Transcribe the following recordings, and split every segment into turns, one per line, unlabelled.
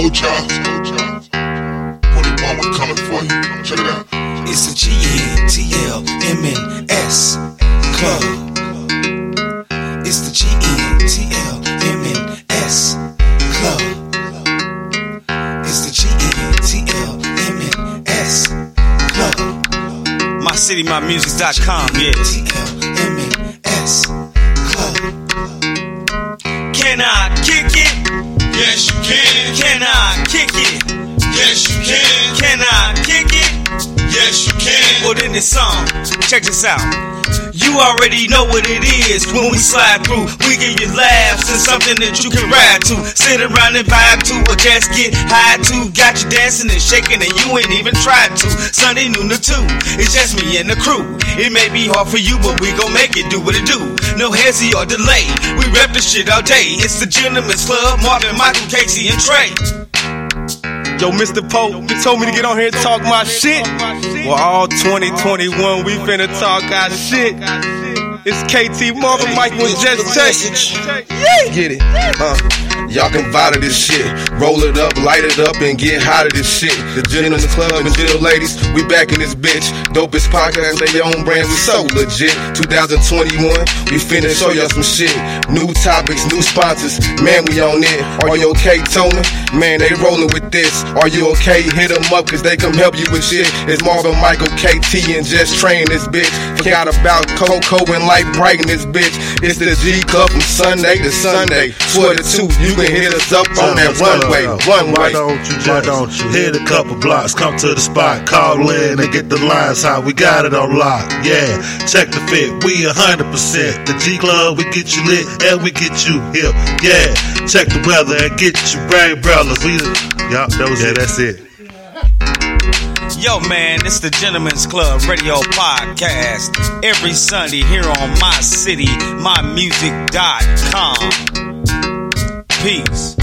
We told y'all. Put it one, we're coming for you. Check it out.
It's a G-E-T-L-M-N-S Club. It's the G-E-T-L-M-N-S Club. It's the G-E-T-L-M-N-S Club.
MyCityMyMusic.com, yeah.
T-L-M-N-S Club.
Can I kick it?
Yes, you can.
Can I kick it?
Yes, you can.
Can I kick it?
Yes, you can.
Well, then this song, check this out. You already know what it is when we slide through. We give you laughs and something that you can ride to. Sit around and vibe to, or just get high to. Got you dancing and shaking, and you ain't even tried to. Sunday noon to two, it's just me and the crew. It may be hard for you, but we gon' make it do what it do. No hezzy or delay. We rep the shit all day. It's the Gentlemen's Club, Marvin, Michael, Casey, and Trey.
Yo, Mr. Pope, you told me to get on here and talk my shit. Well, all 2021, we finna talk our shit. It's KT Marvin, Michael, and Just Tech.
Get it. Uh, y'all can vibe to this shit. Roll it up, light it up, and get hot of this shit. The Gentlemen's Club and Gentle Ladies, we back in this bitch. Dopest podcast, they own brand, we so legit. 2021, we finna show y'all some shit. New topics, new sponsors, man, we on it. Are you okay, Tony? Man, they rolling with this. Are you okay? Hit them up, cause they come help you with shit. It's Marvin, Michael, KT, and just train this bitch. Forgot about Coco and Light Bright in this bitch. It's the G Club from Sunday to Sunday. 4 to 2, you can hit us up on that runway. One
Why
way.
don't you just don't you hit a couple blocks, come to the spot, call in and get the lines hot. We got it on lock. Yeah, check the fit. We a hundred percent. The G Club, we get you lit and we get you hip. Yeah, check the weather and get your brain brothers. We, yeah, that was yeah, that's it.
Yo, man, it's the Gentlemen's Club Radio Podcast every Sunday here on mycitymymusic.com. Peace.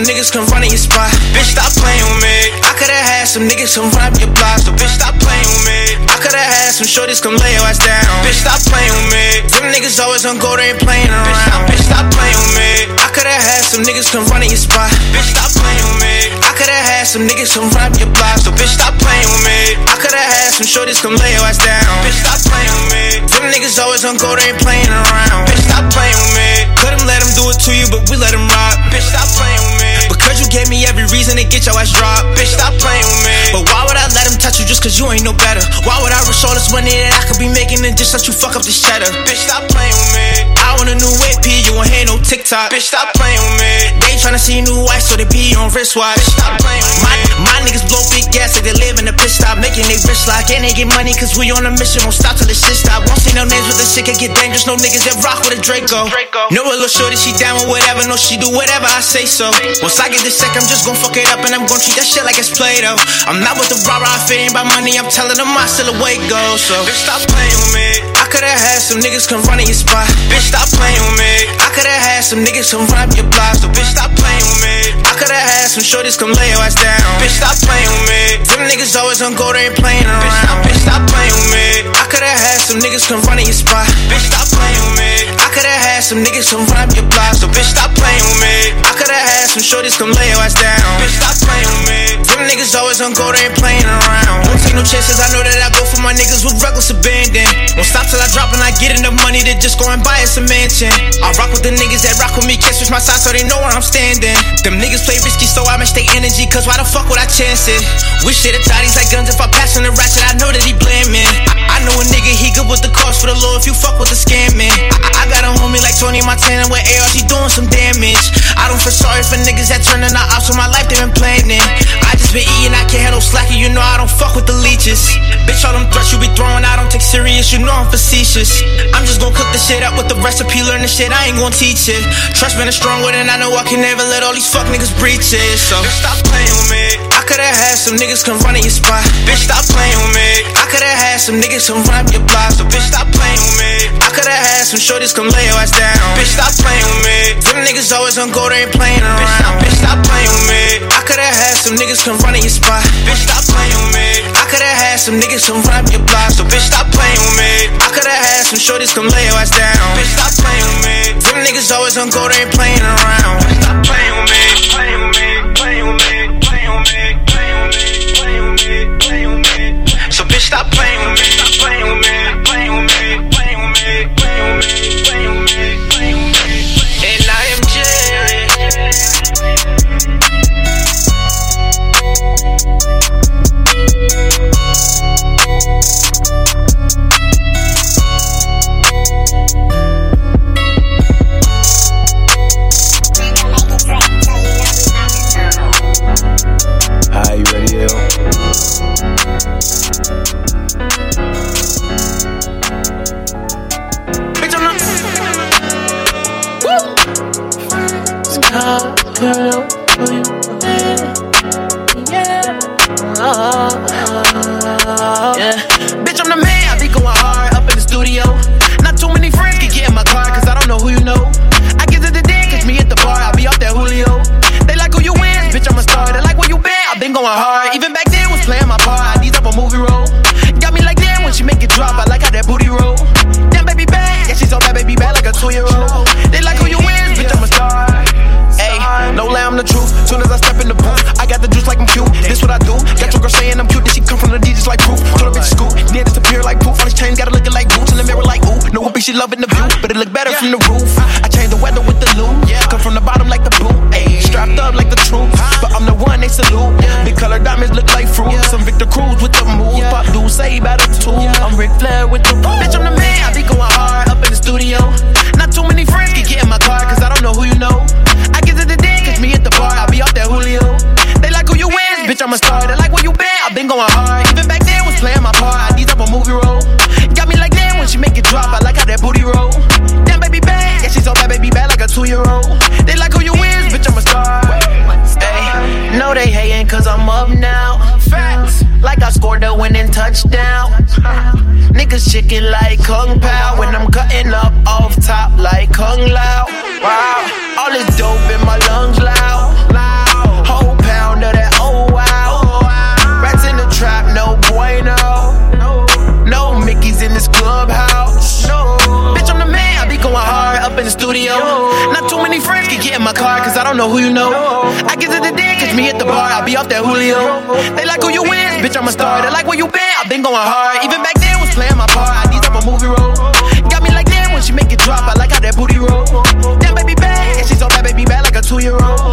Some niggas come run in your spot. Bitch, stop playing with me. I coulda had some niggas come run up your block. So bitch, stop playing with me. I coulda had some shorties come lay your ass down. Bitch, stop playing with me. Them niggas always on go, they ain't playing around. Bitch, stop playing with me. I coulda had some niggas come run in your spot. Bitch, stop playing with me. I coulda had some niggas come run up your block. So bitch, stop playing with me. I coulda had some shorties come lay your ass down. Bitch, stop playing with me. Them niggas always on go, they ain't playing around. Bitch, stop playing with me. Couldn't let them do it to you, but we let them rock. Bitch, stop playing with me. Because you gave me every reason to get your ass dropped. Bitch, stop playing with me. But why would I let him touch you just cause you ain't no better? Why would I risk all this money that I could be making and just let you fuck up this cheddar? Bitch, stop playing with me. I want a new whip, P, you ain't hear no TikTok. Bitch, stop playing with me. They tryna see new wife, so they be on wristwatch. Bitch, stop playing with me. My, my niggas blow big gas like they live in a pit stop, making they rich like And they get money cause we on a mission, won't stop till the shit stop. Won't see no names with this shit, can get dangerous. No niggas that rock with a Draco. No a little shorty, she down with whatever. No, she do whatever I say so. Once I get this check, I'm just gon' fuck it up and I'm gon' treat that shit like it's Play Doh. I'm not with the rah rah, if it ain't about money, I'm telling them I still away go. So, bitch, stop playing with me. I coulda had some niggas come run in your spot. Bitch, stop playing with me. I coulda had some niggas come run up your block. So, bitch, stop playing with me. I coulda had some shorties come lay your ass down. Bitch, stop playing with me. Them niggas always on go, they ain't playing around. Bitch, stop, bitch, stop playing with me. I coulda had some niggas come run in your spot. Bitch, stop playing with me. I could've had some niggas come run up your block. So bitch, stop playing with me. I could've had some shorties come lay your ass down. Bitch, stop playing with me. Them niggas always on go, they ain't playing around. Won't take no chances. I know that I go for my niggas with reckless abandon. Won't stop till I drop and I get enough money to just go and buy us a mansion. I rock with the niggas that rock with me, can't switch my side so they know where I'm standing. Them niggas play risky, so I match their energy. Cause why the fuck would I chance it? Wish shit toddies like guns. If I pass on the ratchet, I know that he blaming. I, I know a nigga, he good with the cost for the low if you fuck with the scamming. I, I got a homie like Tony Montana with ARs, he doing some damage. I don't feel sorry for niggas that turning out ops on my life, they been planning. I just been eating, I can't handle slacking, you know I don't fuck with the leeches. Bitch, all them threats you be throwing, I don't take serious, you know I'm facetious. I'm just gonna cook the shit up with the recipe, learn the shit, I ain't gonna teach it. Trust me, I'm stronger than I know I can never let all these fuck niggas breach it. So stop playing with me. I could've had some niggas come run in your spot. Bitch, stop playing with me. I could've had some niggas come run up your block. So bitch, stop playing with me. I could've had some shorties come lay your ass down. Bitch, stop playing with me. Them niggas always on go, they ain't playing around. Bitch, stop playing with me. I could've had some niggas come run in your spot. Bitch, stop playing with me. I could've had some niggas come run up your block. So bitch, stop playing with me. I could've had some shorties come lay your ass down. Bitch, stop playing with me. Them niggas always on go, they ain't playing around. Bitch Stop playing with me. Playing with me. Playing with me.
Are you ready, L?
Going hard. Even back then, was playing my part. I need up a movie role. Got me like damn when she make it drop, I like how that booty roll. Damn, baby bad, yeah, she so bad, baby bad, like a two year old. They like who you win, bitch, I'm a star. Ayy, no lie, I'm the truth. Soon as I step in the booth, I got the juice like I'm cute. This what I do. Got your girl saying I'm cute, then she come from the D just like proof. Told her bitch scoop, near disappear like poof. On his chain, gotta looking like boots in the mirror like ooh. No whoopee, she loving the view, but it look better from the roof. I change the weather with the loop, come from the bottom like the boot. Ayy, strapped up like the truth, but I'm the one they salute. Color diamonds look like fruit. Some Victor Cruz with the move. Pop do say about a two. I'm Ric Flair with the bitch. I'm the man. I be going hard up in the studio. Not too many friends can get in my car, cause I don't know who you know. I get to the day, catch me at the bar, I be out there, Julio. They like who you is, bitch, I'm a star. They like where you been, I been going hard. Touchdown. Niggas chicken like Kung Pao when I'm cutting up off top like Kung Lao. Wow, all this dope in my lungs loud. The studio. Not too many friends can get in my car, cause I don't know who you know. I get to the day, catch me at the bar, I'll be off that Julio. They like who you is, bitch, I'm a star. They like where you been, I've been going hard. Even back then was playing my part, I need up a movie role. Got me like damn when she make it drop, I like how that booty roll. Damn, baby bad, yeah, she so bad, baby bad, like a two year old.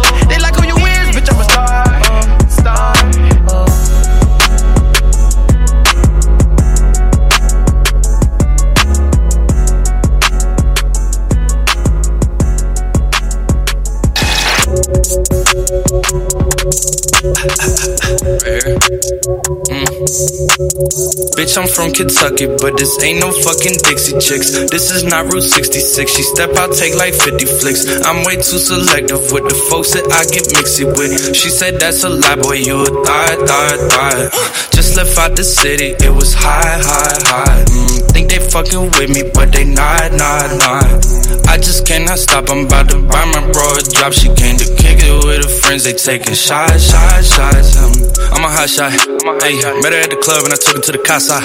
Bitch, I'm
from Kentucky, but this ain't no fucking Dixie Chicks. This is not Route 66. She step out, take like 50 flicks. I'm way too selective with the folks that I get mixy with. She said that's a lie, boy, you a thigh, thigh, thigh. Just left out the city, it was high, high, high. Mm, think they fucking with me, but they not, not, not. I just cannot stop, I'm about to buy my bro a drop. She came to kick it with her friends, they taking shots, shots, shots. Um, I'm a hot shot. Hey, met her at the club and I took her to the casa.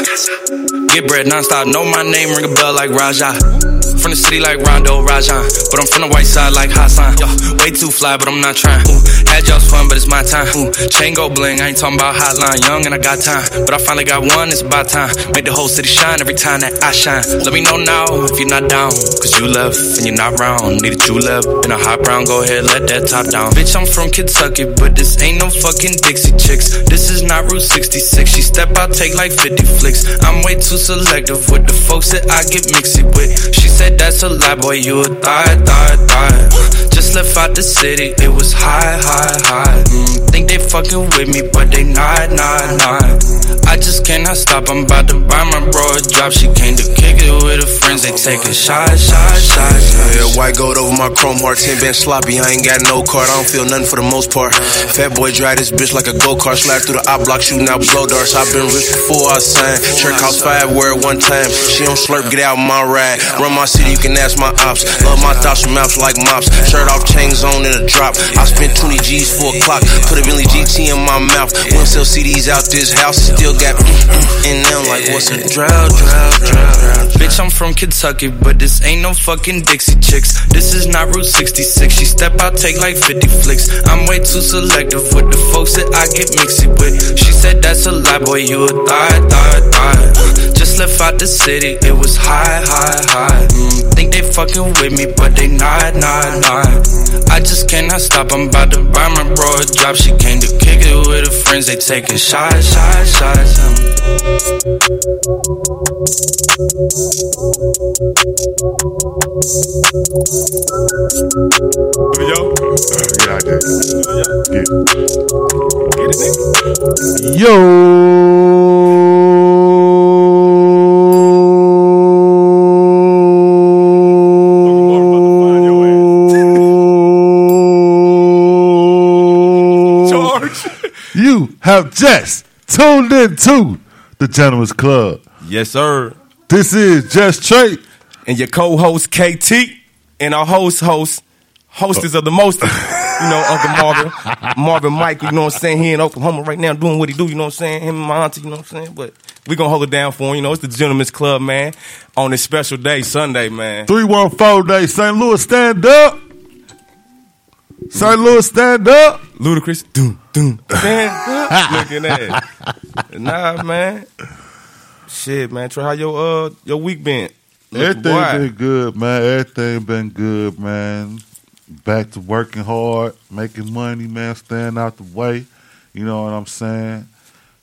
get bread nonstop. Know my name, ring a bell like Raja. From the city like Rondo Rajan, but I'm from the white side like Hassan. Yo, way too fly, but I'm not trying. Ooh, had y'all's fun, but it's my time. Ooh, chain go bling, I ain't talking about hotline. Young and I got time, but I finally got one. It's about time. Make the whole city shine every time that I shine. Let me know now if you're not down, cause you left and you're not round. Need a true left in a hot brown. Go ahead, let that top down. Bitch, I'm from Kentucky, but this ain't no fucking Dixie chicks. This is not Route 66. She step out, take like 50 flicks. I'm way too selective with the folks that I get mixy with. She said that's a lie, boy, you a thigh, thigh, thigh. Just left out the city, it was high, high, high. Think they fucking with me, but they not, not, not. I just cannot stop, I'm about to buy my bro a drop. She came to kick it with her friends, they take a shot, shot, shot, shot.
Yeah, white gold over my chrome heart, 10 been sloppy. I ain't got no card, I don't feel nothing for the most part. Fat boy drive this bitch like a go kart, slide through the op block, shooting out blow darts. I've been rich before I signed. Shirt cost five, it one time. She don't slurp, get out my ride. Run my you can ask my ops. Love my thoughts from mouths like mops. Shirt off, chains on in a drop. I spent 20 G's for a clock. Put a Billy GT in my mouth. Won't sell CDs out this house. Still got mm, mm, in them like what's a drought, drought, drought.
Bitch, I'm from Kentucky, but this ain't no fucking Dixie chicks. This is not Route 66. She step out, take like 50 flicks. I'm way too selective with the folks that I get mixy with. She said that's a lie, boy, you a thigh, thigh, thigh. Just left out the city, it was high, high, high. Mm, think they fucking with me, but they not, not, not. I just cannot stop, I'm about to buy my bro a drop. She came to kick it with her friends, they taking shots, shots, shots.
Yo.
Yeah, I did. Get.
Get it, nigga. Charge.
Have just tuned into the Gentleman's Club.
Yes, sir.
This is Just Trey.
And your co-host KT and our host host hostess of the most, you know, Uncle Marvin, Marvin Michael, you know what I'm saying? He in Oklahoma right now doing what he do, you know what I'm saying? Him and my auntie, you know what I'm saying? But we gonna hold it down for him, you know, it's the Gentleman's Club, man, on this special day, Sunday, man.
314 Day, St. Louis, stand up. St. Louis, stand up.
Ludacris, doom, doom, stand up. Looking at it. Nah, man. Shit, man. Try how your uh your week been?
Everything
Boy.
been good, man. Everything been good, man. Back to working hard, making money, man. Staying out the way. You know what I'm saying?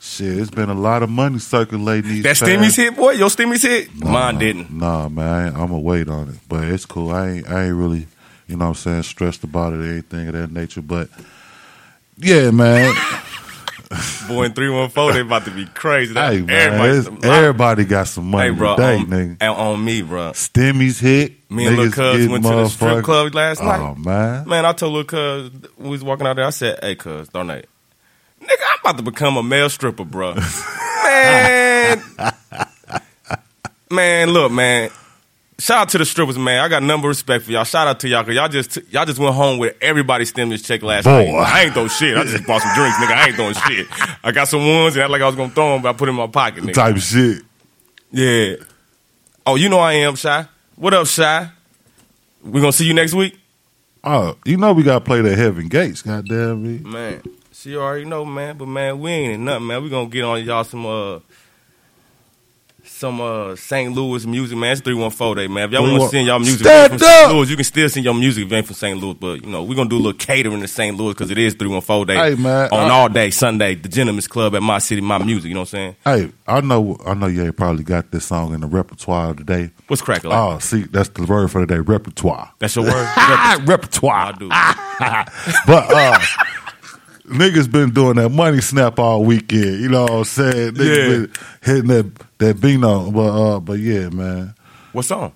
Shit, it's been a lot of money circulating these days.
That
past-
Stimmy's hit, boy. Your Stimmy's hit. Mine didn't.
Nah, man, I ain't, I'm gonna wait on it, but it's cool. I ain't, I ain't really, you know, what I'm saying, stressed about it or anything of that nature. But yeah, man,
Boy, in three one four, they about to be crazy. That-
hey, man,
everybody,
got some money
hey, bro,
today,
on,
nigga.
on me, bro.
Stimmy's hit.
Me and Lil Cuz went to the strip club last night.
Oh man,
Man, I told Lil Cuz we was walking out there. I said, "Hey, Cuz, donate." Nigga, I'm about to become a male stripper, bro. man, man, look, man. Shout out to the strippers, man. I got number respect for y'all. Shout out to y'all, cause y'all just y'all just went home with everybody's stimulus check last
Boy.
night. I ain't throw shit. I just bought some drinks, nigga. I ain't throwing shit. I got some ones and act like I was gonna throw them, but I put them in my pocket, nigga.
type of shit.
Yeah. Oh, you know I am, Shy. What up, Shy? We gonna see you next week?
Oh, you know we gotta play the Heaven Gates. Goddamn me.
Man, she already know, man. But man, we ain't in nothing, man. We gonna get on y'all some uh some uh St. Louis music, man. It's three one four day, man. If y'all want to
314
send y'all music from St. Louis, you can still send your music event from St. Louis. But you know, we're gonna do a little catering to St. Louis because it is three one four day.
Hey, man,
on
I-
all day Sunday, the Gentleman's Club at my city, my music. You know what I'm saying?
Hey, I know, I know you ain't probably got this song in the repertoire today.
What's cracking? Like?
Oh, see, that's the word for the day, repertoire.
That's your word.
repertoire.
I do.
but uh niggas been doing that money snap all weekend. You know what I'm saying? Niggas
Yeah.
been hitting that that Bino. But uh but yeah, man.
What's song?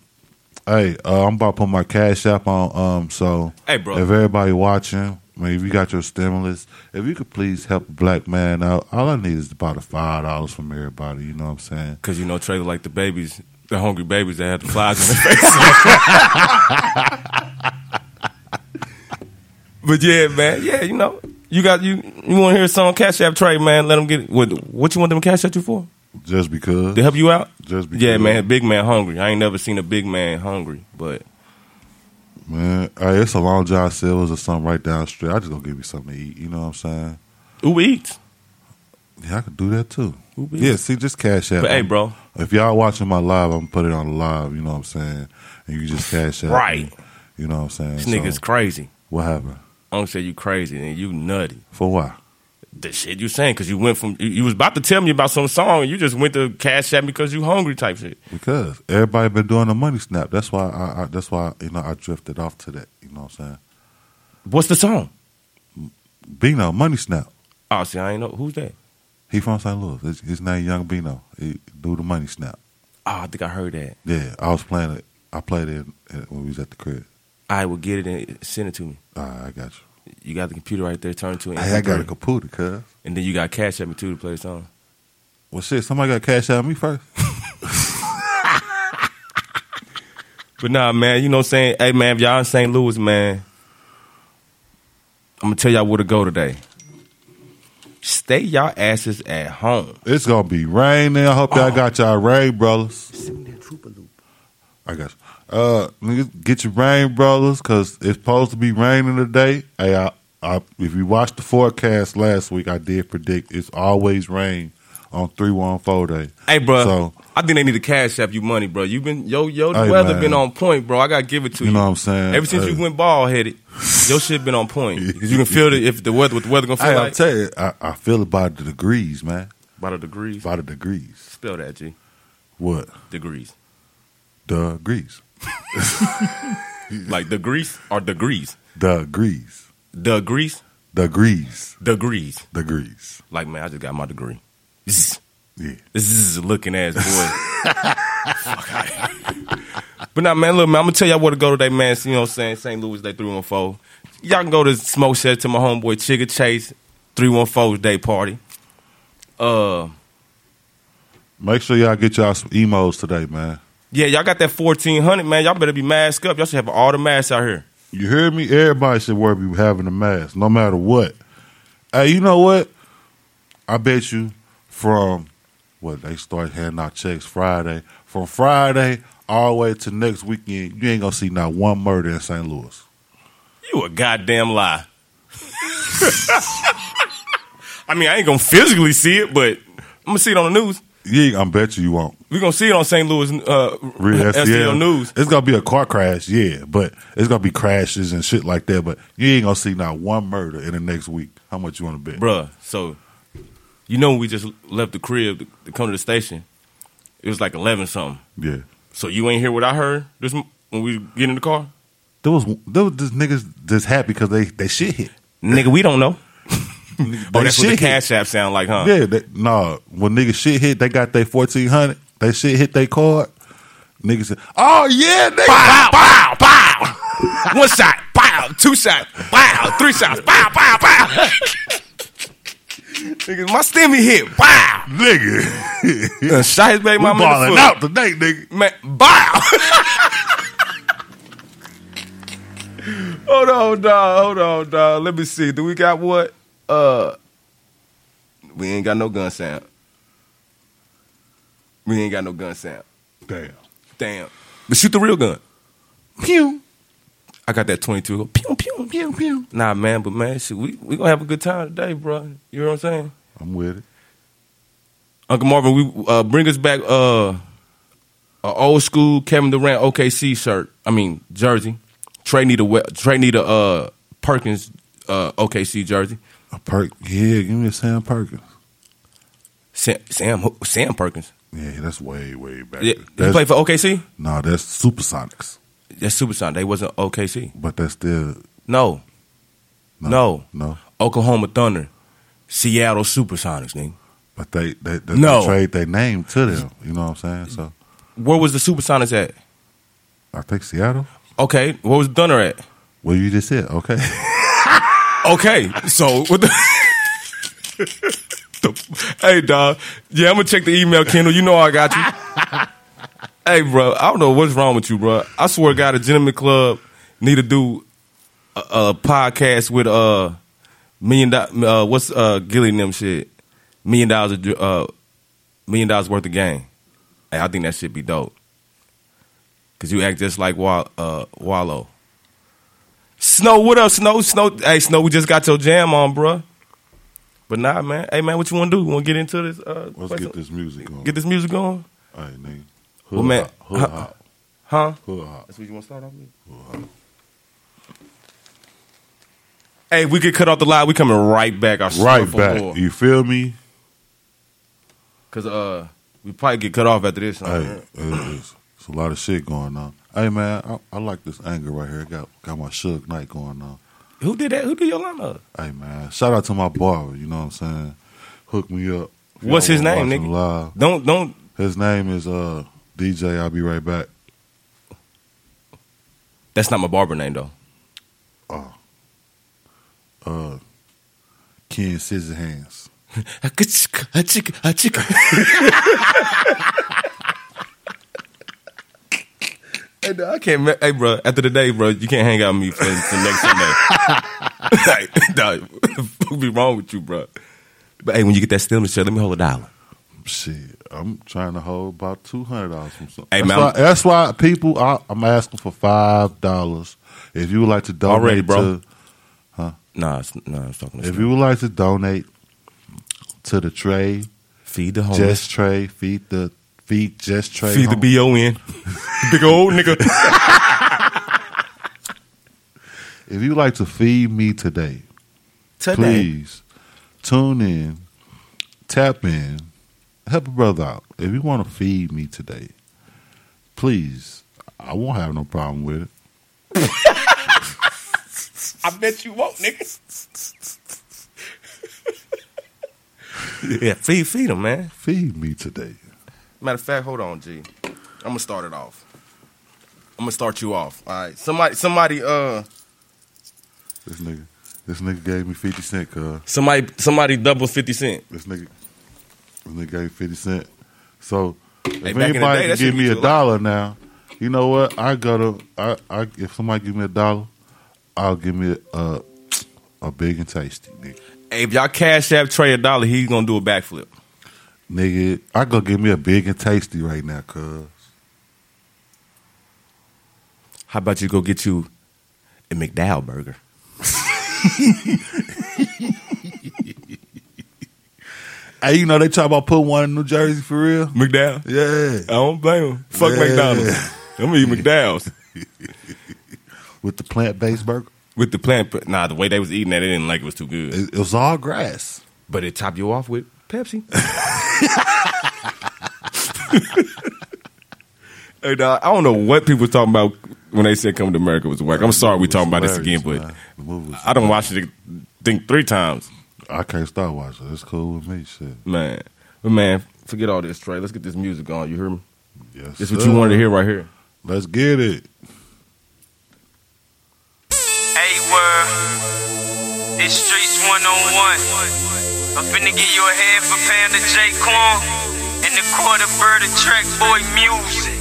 Hey, uh, I'm about to put my cash app on um so
Hey, bro.
if everybody watching, I mean, if you got your stimulus, if you could please help a black man out, all I need is about a five dollars from everybody, you know what I'm saying?
Because you know Trailer like the babies, the hungry babies that had the flies in their face. but yeah, man, yeah, you know, you got you. You want to hear a song? Cash App Trey, man. Let them get it. What, what you want them to cash at you for?
Just because.
To help you out?
Just because.
Yeah, man. Big man hungry. I ain't never seen a big man hungry, but
Man, hey, it's a Long John Silver's or something right down the street. I just gonna give you something to eat. You know what I'm saying?
Uber Eats.
Yeah, I could do that too.
Uber
Yeah, see, just cash out.
But hey, bro.
If y'all watching my live, I'm gonna put it on live. You know what I'm saying? And you just cash out.
Right.
You know what I'm saying?
This
So,
nigga's crazy.
What happened?
Don't say you crazy and you nutty.
For why?
The shit you saying because you went from you, you was about to tell me about some song and you just went to cash at me because you hungry type shit.
Because everybody been doing the money snap. That's why I, I that's why you know I drifted off to that. You know what I'm saying?
What's the song?
Bino, money snap.
Oh, see, I ain't know who's that.
He from St. Louis. His, his name Young Bino. He do the money snap.
Oh, I think I heard that.
Yeah, I was playing it. I played it when we was at the crib.
I will get it and send it to me.
All right, I got you.
You got the computer right there. Turn it to an
Hey, I got a
MP3.
computer, cuz.
And then you got cash at me too to play the song.
Well, shit, somebody got cash out of me first.
But nah, man, you know what I'm saying? Hey, man, if y'all in St. Louis, man, I'm going to tell y'all where to go today. Stay y'all asses at home.
It's gonna be raining. I hope y'all oh. got y'all rain brothers. I got you. Uh, niggas, get your rain brothers because it's supposed to be raining today. Hey, I, I, if you watched the forecast last week, I did predict it's always rain on three one four day.
Hey, bro,
So
I think they need to cash app you money, bro. You been yo yo the
Hey,
weather
man.
been on point, bro. I gotta give it to you.
You know what I'm saying?
Ever since
Hey.
you went bald headed, your shit been on point because you can feel it if the weather what the weather gonna feel
hey, I'll
like
tell you, I, I feel about the degrees, man.
by the degrees.
By the degrees.
Spell that, G.
What
Degrees.
degrees?
Like degrees or degrees.
Degrees.
Degrees.
Degrees.
Degrees.
Degrees.
Like man, I just got my degree. Zzz.
Yeah.
This is a looking ass boy. Fuck outta here. But now, man, look, man, I'm gonna tell y'all where to go today, man. You know what I'm saying? St. Louis Day 314. Y'all can go to Smoke Shed to my homeboy Chigga Chase 314's day party. Uh,
Make sure y'all get y'all some emos today, man.
Yeah, y'all got that 1400, man. Y'all better be masked up. Y'all should have all the masks out here.
You hear me? Everybody should wear be having a mask, no matter what. Hey, you know what? I bet you from what they start handing out checks Friday. From Friday all the way to next weekend, you ain't gonna see not one murder in St. Louis.
You a goddamn lie. I mean, I ain't gonna physically see it, but I'm gonna see it on the news.
Yeah, I bet you you won't.
we gonna see it on St. Louis uh,
Real
STL
STL
News.
It's gonna be a car crash, yeah, but it's gonna be crashes and shit like that. But you ain't gonna see not one murder in the next week. How much you want to bet,
Bruh, so you know when we just left the crib to, to come to the station, it was like eleven something.
Yeah,
So you ain't hear what I heard this when we get in the car?
there was there was just niggas just happy because they they shit hit.
Nigga, we don't know. Oh, that's what the
shit
cash app sound like, huh?
Yeah, they, nah. When niggas shit hit, they got their fourteen hundred. They shit hit their card. Niggas said, "Oh yeah, nigga."
Bow, bow, bow. One shot, bow. Two shots, bow. Three shots, bow, bow, bow. Nigga, my stimmy hit, bow.
nigga.
Shot his baby mama in the
balling
foot.
out today, nigga.
Man, bow. hold on, dog. Hold on, dog. Let me see. Do we got what? Uh, we ain't got no gun sound. We ain't got no gun sound.
Damn.
Damn. But shoot the real gun.
Pew.
I got that 22. Go, pew, pew, pew, pew. Nah, man, but man, shit, we, we gonna have a good time today, bro. You know what I'm saying?
I'm with it.
Uncle Marvin, we uh, bring us back uh, a old school Kevin Durant OKC shirt. I mean jersey. Trey need a Trey need a uh, Perkins uh, OKC jersey.
A perk. Yeah, give me a Sam Perkins.
Sam Sam, who- Sam Perkins.
Yeah, that's way way back.
Yeah, he
That's-
played for OKC.
No, that's Supersonics,
That's Supersonic. They wasn't OKC.
but that's still
No,
no,
no.
no.
Oklahoma Thunder, Seattle Supersonics. Nigga.
But they they, they,
No.
they trade their name to them. You know what I'm saying? So
Where was the Supersonics at?
I think Seattle.
Okay, where was Thunder at?
Well, you just said okay.
Okay, so what the? the- hey, dog. Yeah, I'm gonna check the email, Kendall. You know I got you. hey, bro. I don't know what's wrong with you, bro. I swear, to God, a gentleman club need to do a, a podcast with uh million. Do- Uh, what's uh Gilly and them shit? Million dollars. a Uh, million dollars worth of game. Hey, I think that should be dope. Cause you act just like Wall, uh, Wallow. Snow, what up, Snow? Snow, hey, Snow, we just got your jam on, bruh. But nah, man. Hey, man, what you want to do? Want to get into this? Uh,
Let's
play
get this music on.
Get this music going.
All right, nigga.
Well, man,
hood
huh?
hop.
Huh?
Hood hop.
That's what you want to start off with? Hey, we get cut off the line. We coming right back. I
Right back.
more.
You feel me?
Cause uh, we probably get cut off after this.
Hey, it's, it's a lot of shit going on. Hey man, I, I like this anger right here. Got got my Suge Knight going on.
Who did that? Who did your line up?
Hey man, shout out to my barber. You know what I'm saying? Hook me up.
What's his name, nigga?
Live.
Don't don't.
His name is uh DJ. I'll be right back.
That's not my barber name though.
Oh, uh, Ken Scissor Hands.
Hey, uh, I can't. Hey, bro. After the day, bro, you can't hang out with me for, for next Sunday. like, dog, what be wrong with you, bro? But hey, when you get that stimulus check, let me hold a dollar.
Shit, I'm trying to hold about two hundred dollars from some.
Hey,
that's,
man,
why, that's why people. I, I'm asking for five dollars. If you would like to donate,
Already, bro.
to, huh?
Nah, it's, nah, talking
If you would like to donate to the tray,
feed the homeless,
Just Tray, feed the feed Just Tray,
feed the
hom-
B-O-N. Big old nigga.
If you like to feed me today,
Today.
please tune in, tap in, help a brother out. If you want to feed me today, please, I won't have no problem with it.
I bet you won't, nigga. yeah, feed feed him, man.
Feed me today.
Matter of fact, hold on, G. I'm gonna start it off. I'm gonna start you off. All right. Somebody, somebody, uh,
This nigga, this nigga gave me fifty cent. Cuz
somebody, somebody double fifty cent.
this nigga, this nigga gave me fifty cent. So if
Hey,
anybody
day,
can give me a
you a lot.
dollar now, you know what? I gotta. I, I if somebody give me a dollar, I'll give me a a, a big and tasty, nigga.
Hey, if y'all cash app Trey a dollar, he's gonna do a backflip.
Nigga, I go give me a big and tasty right now, cuz.
How about you go get you a McDowell burger?
Hey, you know they talk about putting one in New Jersey for real.
McDowell?
Yeah,
I don't blame him. Fuck
Yeah.
McDonald's. I'm gonna eat McDowell's
with the plant based burger.
with the plant. Nah, the way they was eating that, they didn't like it was too good.
It, it was all grass.
But it topped you off with Pepsi. hey, dog, I don't know what people talking about when they said "Come to America" was whack. I'm sorry we talking about this again, but
man. The movie was
I don't watch it. Think three times,
I can't stop watching. It's cool with me. Shit.
man. But man, forget all this, Trey. Let's get this music on. You hear me?
Yes.
This is
what
you wanted to hear right here.
Let's get it.
Hey, world. It's Streets 101. I'm finna give you a half a pound of J. Quan and a quarter bird of track boy music.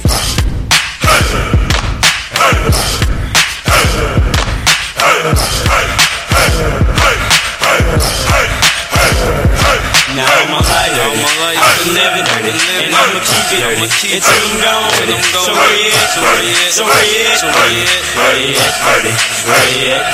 Now I'm a liar, I'm a liar, I'm living, and I'ma keep it, I'ma keep until I'm gone. So where you at? So where you at? So where you at? So where you at?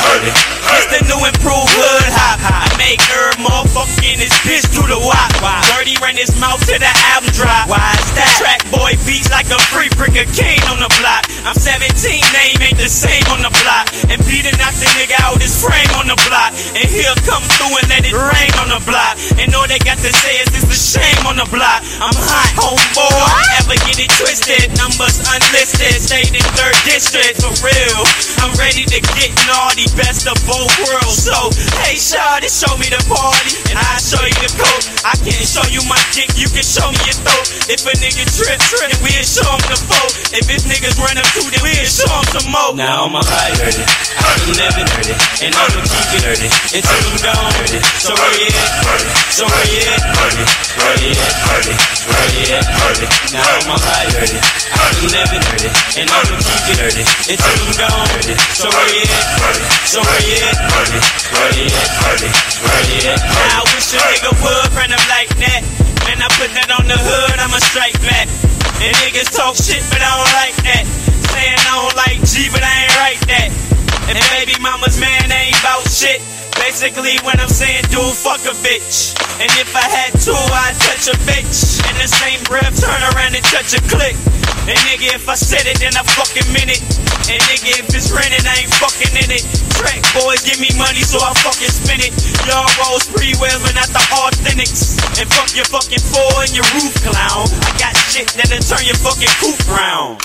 Where you
It's the new improved hood hop. I make her motherfucking his bitch through the wop. Dirty ran his mouth to the album drop. Why is that? Track boy beats like a free brick of cane on the block. I'm 17, name ain't the same on the block. And Peter knocked the nigga out his frame on the block. And he'll come through and let it rain on the block. And all they got to say is it's a shame on the block. I'm hot, homeboy. Ever get it twisted? Numbers unlisted. Stayed in third district for real. I'm ready to get naughty, best of both worlds. So, hey, shawty, show me the party, and I'll show you the coat. I can't show you my dick, you can show me your throat. If a nigga trip, then we'll show him the foe. If his niggas run up to then we'll show 'em some more. Now I'm a high dirty. Been living dirty. And I'ma keep it dirty. Until I'm gone dirty. So where you at? So where you at? Where you at? Where you at? Now I'm a high dirty. Been living dirty. And I'ma keep it dirty. Until I'm gone dirty. So where you at? So where you at? Where you at? Where you at? I wish a nigga would run up like that. Man, I put that on the hood, I'ma strike back. And niggas talk shit, but I don't like that. Saying I don't like G, but I ain't right that. And baby mama's man ain't bout shit. Basically, when I'm saying dude, fuck a bitch. And if I had to, I'd touch a bitch. In the same breath, turn around and touch a click. And nigga, if I said it, then I fucking meant it. And nigga, if it's raining, I ain't fucking in it. Track boys, give me money so I fucking spin it. Y'all rolls well, but not the authentics. And fuck your fucking floor and your roof clown. I got shit that'll turn your fucking coop round.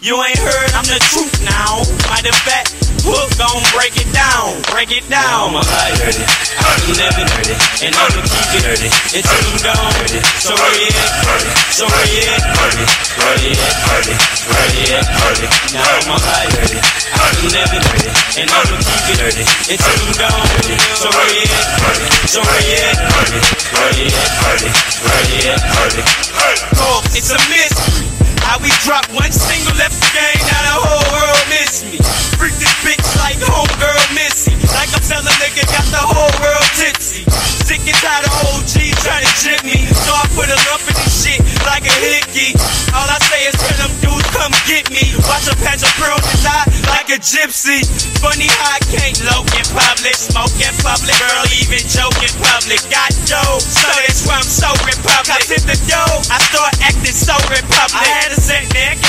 You ain't heard, I'm the truth now. Matter of fact, hook gon' break it down, break it down. I'm a high dirty, I'm never dirty, and I'ma keep it dirty until I'm gone dirty. So where you at? So where you at? Where you at? Where you at? Now I'm a high dirty, I'm never dirty, and I'ma keep it dirty until I'm gone dirty. So where you at? So where you at? Where you at? Where you at? Oh, it's a mystery. How we drop one single left the game, now the whole world miss me. Freak this bitch like homegirl Missy. Like I'm telling nigga, got the whole world tipsy. Sick and tired of OG trying to jip me. So I put a lump in this shit like a hickey. All I say is tell them dudes come get me. Watch a patch of pearls eye like a gypsy. Funny how I can't low in public, smoke in public, girl even joke in public. Got dough, so that's why I'm so republic. I hit the dough, I start acting so republic. I had a set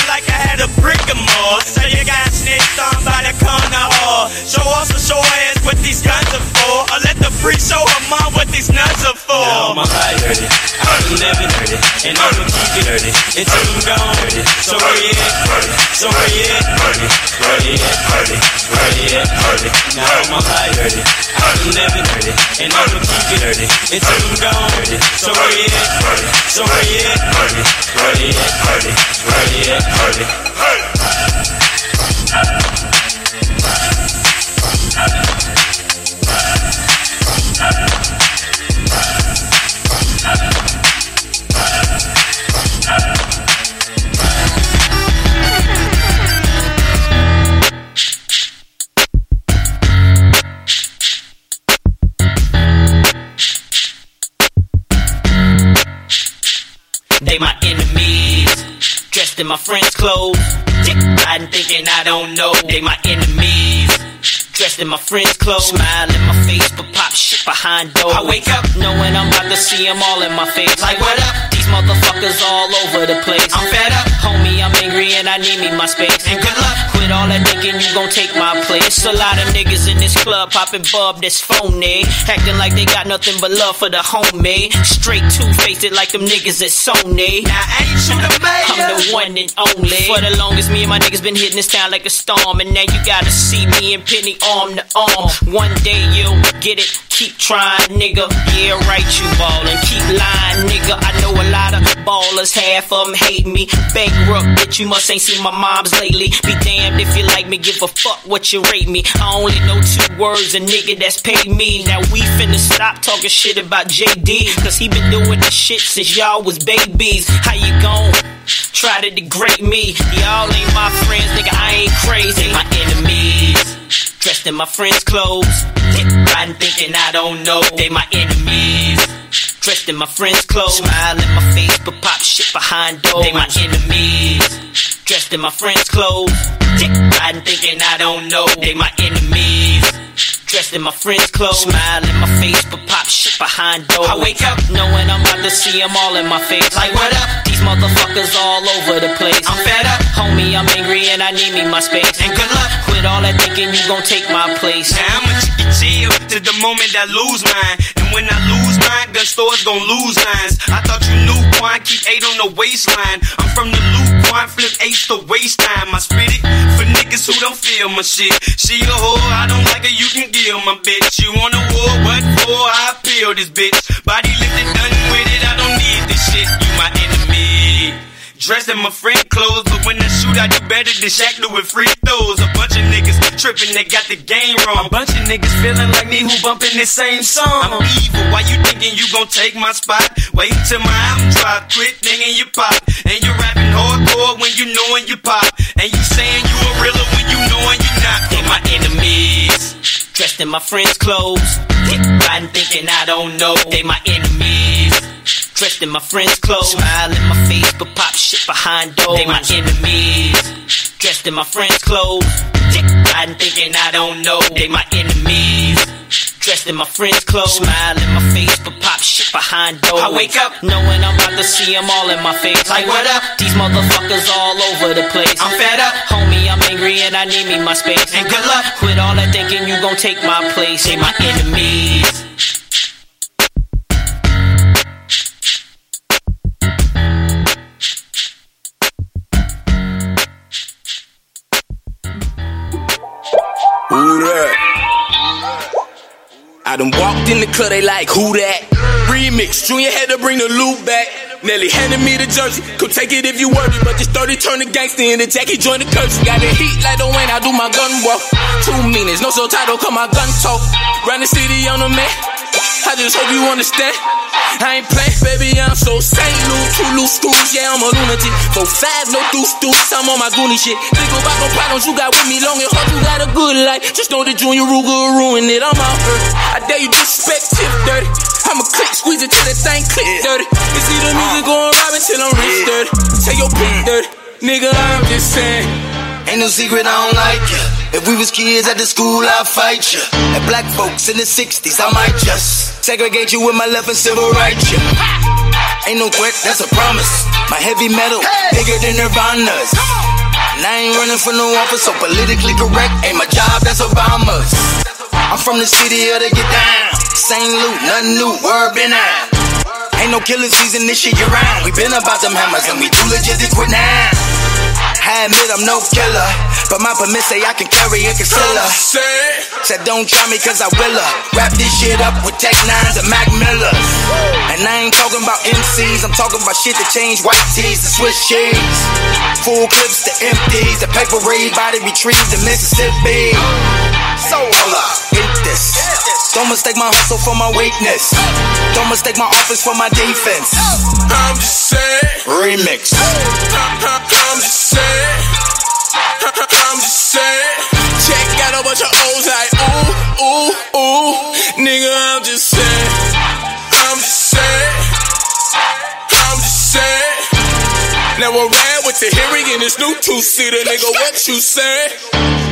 like I had a brick of more. So you got snitched on by the corner hall. Show off some show ass what these guns are for. Or let the free show her mom what these nuts are for. Now a high dirty, I'm never dirty, and I'ma keep it dirty until I'm gone dirty. So where you at? So where you at? Where you at? Where you at? Now I'm a high dirty, I'm never dirty, and I'ma keep it dirty until I'm gone dirty. So where you at? So where you at? Where you at? Where you at? They in my friends' clothes. Dick riding, thinking I don't know. They my enemies, dressed in my friends' clothes. Smile in my face, but pop shit behind doors. I wake up knowing I'm about to see them all in my face. Like what up? These motherfuckers all over the place. I'm fed up, homie. I'm angry and I need me my space. And good luck with all that thinking you gon' take my place. A lot of niggas in this club popping bub that's phony, acting like they got nothing but love for the homie. Straight two faced it like them niggas at Sony. Now ain't you the mayor? I'm the one and only. For the longest, me and my niggas been hitting this town like a storm, and now you gotta see me and Penny arm to arm. One day you'll get it. Keep trying, nigga. Yeah, right, you ballin'. Keep lying, nigga. I know a lot of ballers, half of them hate me. Bankrupt, bitch, you must ain't seen my moms lately. Be damned if you like me, give a fuck what you rate me. I only know two words, a nigga that's paid me. Now we finna stop talking shit about JD, cause he been doing this shit since y'all was babies. How you gon' try to degrade me? Y'all ain't my friends, nigga, I ain't crazy. My enemies dressed in my friends' clothes. Riding, thinking I don't know. They my enemies. Dressed in my friends' clothes. Smile in my face, but pop shit behind doors. They my enemies. Dressed in my friends' clothes. Dick riding, thinking I don't know. They my enemies. Dressed in my friends' clothes. Smile in my face, but pop shit behind doors. I wake up knowing I'm about to see them all in my face. Like, what up? These motherfuckers all over the place. I'm fed up, homie. I'm angry and I need me my space. And good luck with all that thinking you gon' take my place. Now I'ma chicken chill to the moment I lose mine. And when I lose mine, gun stores gon' lose lines. I thought you knew Quan, keep eight on the waistline. I'm from the loop, Quan, flip eight to waste time. I spit it for niggas who don't feel my shit. She a whore, I don't like her, you can kill my bitch. You want a war, what for? I feel this bitch. Body lifted, done with it, I don't need this shit. You my enemy. Dressed in my friend clothes, but when I shoot, I do better than Shaq doing free throws. A bunch of niggas tripping, they got the game wrong. A bunch of niggas feeling like me who bumping the same song. I'm evil, why you thinking you gon' take my spot? Wait till my album drop, quit thinking you pop. And you rapping hardcore when you knowin' you pop. And you saying you a realer when you knowin' you not.
They my enemies, dressed in my friends' clothes. Riding, thinking I don't know. They my enemies, dressed in my friends' clothes. Smile in my face, but pop shit behind doors. They my enemies, dressed in my friends' clothes. Dick riding, thinking I don't know. They my enemies. Dressed in my friends' clothes, smile in my face, but pop shit behind doors.
I wake up
knowing I'm about to see them all in my face.
Like, what up?
These motherfuckers all over the place.
I'm fed up.
Homie, I'm angry and I need me my space.
And good luck.
Quit all that thinking you gon' take my place. They my enemies.
I done walked in the club, they like, who that? Remix, Junior had to bring the loot back. Nelly handed me the jersey, come take it if you worthy. But this 30 turn the gangster in the jacket, join the curtain. Got the heat like the wind, I do my gun walk. Two meanings, no subtitle, cause my gun talk. Run the city on the man. I just hope you understand. I ain't playing, baby, I'm so St. Louis, two loose screws, yeah, I'm a lunatic. Four five, no deuce deuce, I'm on my goonie shit. Think about no problems you got with me, long and hard, you got a good life. Just know that Junior Ruger ruin it, I'm out hurt. I dare you disrespect tip dirty. I'ma click, squeeze it till that thing click dirty. You see the music uh. going right till I'm rich dirty. Take your pick mm. dirty. Nigga, I'm just saying.
Ain't no secret I don't like you. If we was kids at the school, I'd fight you. And black folks in the 60s, I might just segregate you with my left and civil rights. you. Ain't no threat, that's a promise. My heavy metal, bigger than Nirvana's. And I ain't running for no office, so politically correct ain't my job, that's Obama's. I'm from the city of the get down. St. Louis, nothing new, word been out. Ain't no killing season this shit year round. We been about them hammers and we too legit to quit now. I admit I'm no killer, but my permit say I can carry a concealer. Said don't try me cause I will her. Wrap this shit up with Tech Nines and Mac Millers. And I ain't talking about MCs, I'm talking about shit that change white tees to Swiss cheese. Full clips to empties, the paper raid body retrieved in Mississippi. So hold up, eat this. Don't mistake my hustle for my weakness. Don't mistake my office for my defense.
I'm just saying.
Remix.
I'm just saying. I'm just saying. Check out a bunch of O's like ooh, ooh, ooh. Nigga, I'm just saying. I'm just saying. I'm just saying. Now I ran with the hearing in this new two-seater, nigga. What you saying?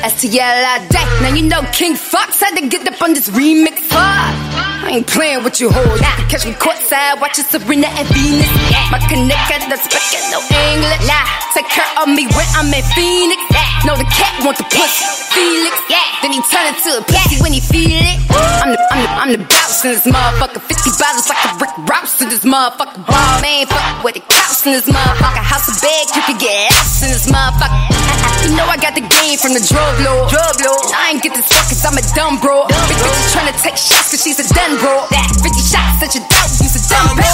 STL day. Now you know King Fox had to get up on this remix fuck. I ain't playing with you hoes. Can catch me courtside watching Serena and Venus. Yeah. My connect got the no English. Nah, take care of me when I'm in Phoenix. No, the cat want the pussy. Felix. Yeah. Then he turn into a pussy when he feel it. I'm the, I'm the, I'm the boss in this motherfucker. 50 bottles like a Rick Ross in this motherfucker. Ball man, fuck with the couch in this motherfucker. House of bag, you can get ass in this motherfucker. You know I got the game from the drug lord. Drug lord. I ain't get this fuck cause I'm a dumb bro. Big bitch is tryna take shots cause she's a done bro. That 50 shots at your dope, you's a dumb bro.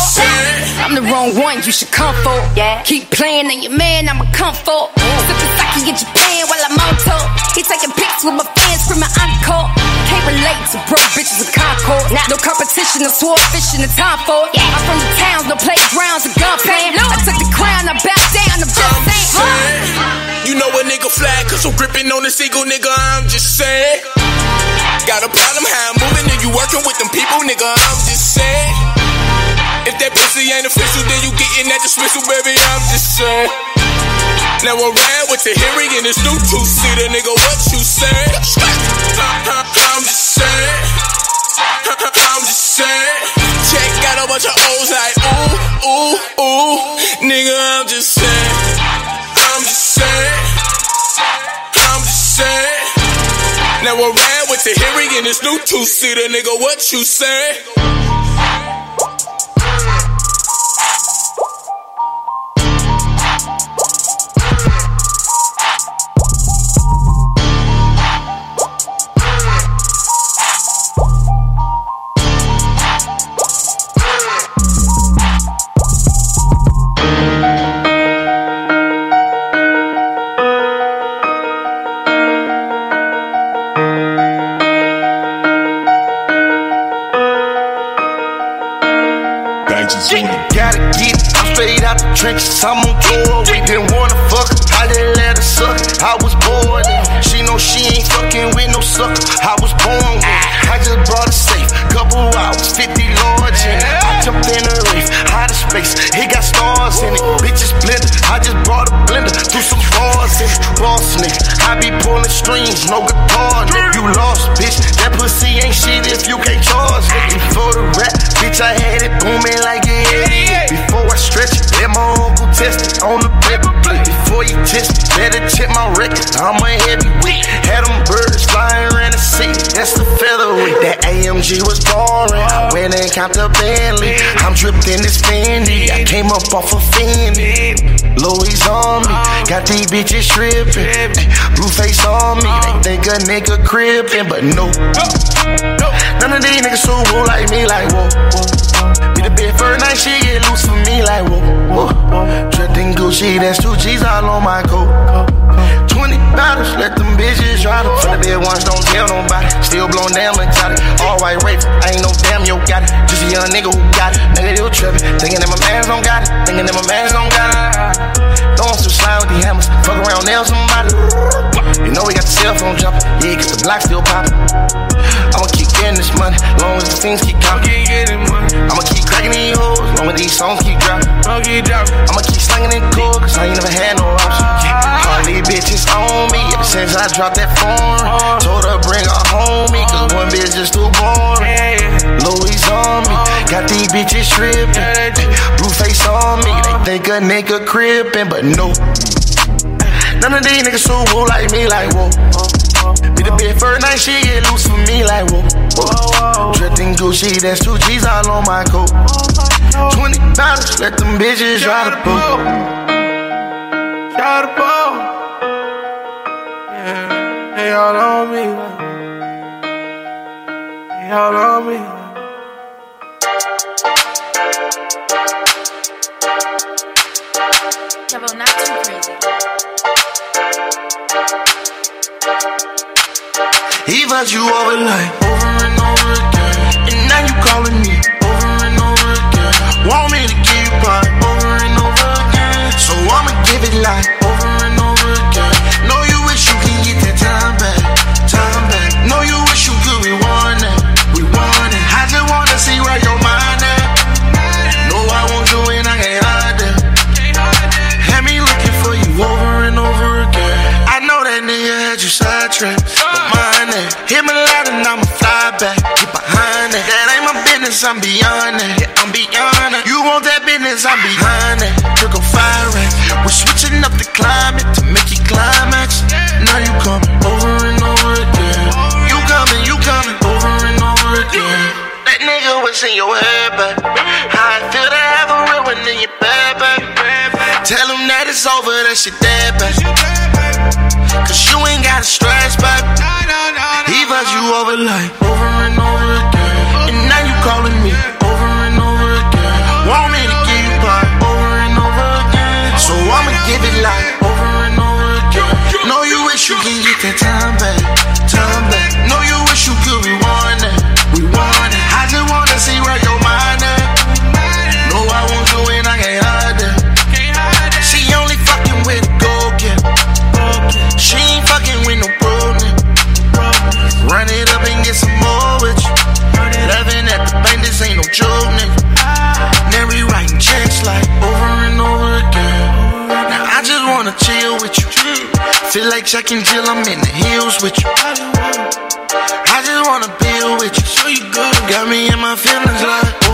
I'm the wrong one, you should come for. Yeah. Keep playing and your man, I'ma come for. Sippin' sake in Japan while I'm on tour. He taking pics with my fans from screaming encore. Can't relate to broke bitches in Concord. No competition, I'm sword fishing, the time for it. I'm from the towns, no playgrounds, and gunplay. I took the crown, I bowed down, I'm just saying.
You know a nigga flag, cause I'm gripping on this eagle, nigga. I'm just saying. Got a problem how I'm moving and you working with them people, nigga. I'm just saying. If that pussy ain't official, then you getting that dismissal, baby. I'm just saying. Now I ran with the hearing in this new two-seater, nigga. What you saying? I'm just saying. I'm just saying. Check out a bunch of O's like ooh, ooh, ooh. Nigga, I'm just saying. I'm just saying. I'm just saying. Now I ran with the hearing in this new two-seater, nigga. What you saying?
I'm on tour, we didn't wanna fuck. I didn't let her suck. I was bored. She know she ain't fucking with no sucker. I was born with. I just brought a safe, couple hours, 50 large in it. I jumped in a reef, out of space. It got stars in it. Bitches blender. I just brought a blender, threw some bars in it. Boss nigga, I be pulling strings, no guitar, nigga. You lost, bitch. That pussy ain't shit if you can't charge, nigga. Before the rap, bitch, I had it booming like an idiot. Before I stretch it, let my uncle test it on the paper plate. Before you test it, better check my record. I'm a heavyweight. Had them birds flying around the city. That's the featherweight. That AMG was boring. I went and copped a Bentley. I'm dripped in this Fendi. I came up off a Fendi. Louis on me. Got these bitches tripping. Blue face on me. They think a nigga crippin', but no. None of these niggas so woo like me, like whoa. Be the bed first night, she get loose for me, like whoa. whoa. In Gucci, that's two G's all on my coat. 20 bottles, let them bitches try to From the bed once, don't tell nobody. Still blowing down mentality. All white rape, I ain't no damn yo got it. Just a young nigga who got it. Nigga, you trippin'. Thinking that my mans don't got it. Thinking that my mans don't got it. Throwing some slime with the hammers. Fuck around, nail somebody. You know we got the cell phone jumping. Yeah, cause the block still poppin'. I'ma keep getting this money, long as the things keep coming. I'ma keep cracking these hoes, long as these songs keep dropping. I'ma keep slinging it cool, cause I ain't never had no option. All these bitches on me ever since I dropped that phone. Told her bring her homie, cause one bitch is too boring. Louis on me, got these bitches tripping. Blue face on me, they think a nigga crippin', but no. None of these niggas so woo like me, like whoa. Be the bed first night, she get loose for me, like whoa. whoa. In Gucci, that's two G's all on my coat. 20 dollars, let them bitches try to pull.
Try to pull. Yeah, they all on me. They all on me.
Kevo, not too crazy.
Evas you over like over and over again. And now you calling me over and over again. Want me to give you part over and over again. So I'ma give it like business, I'm beyond that. Yeah, I'm beyond that. You want that business, I'm behind that. Trickle firing. We're switching up the climate to make it climax. Now you coming over and over again. You coming, you coming over and over again. That nigga was in your head, but How I feel to have a real one in your bed, back. Tell him that it's over, that shit dead, back. Cause you ain't got to stress, back. Evas you over like like Chuck and Jill, I'm in the hills with you. I just wanna build with you. So you good. Got me in my feelings like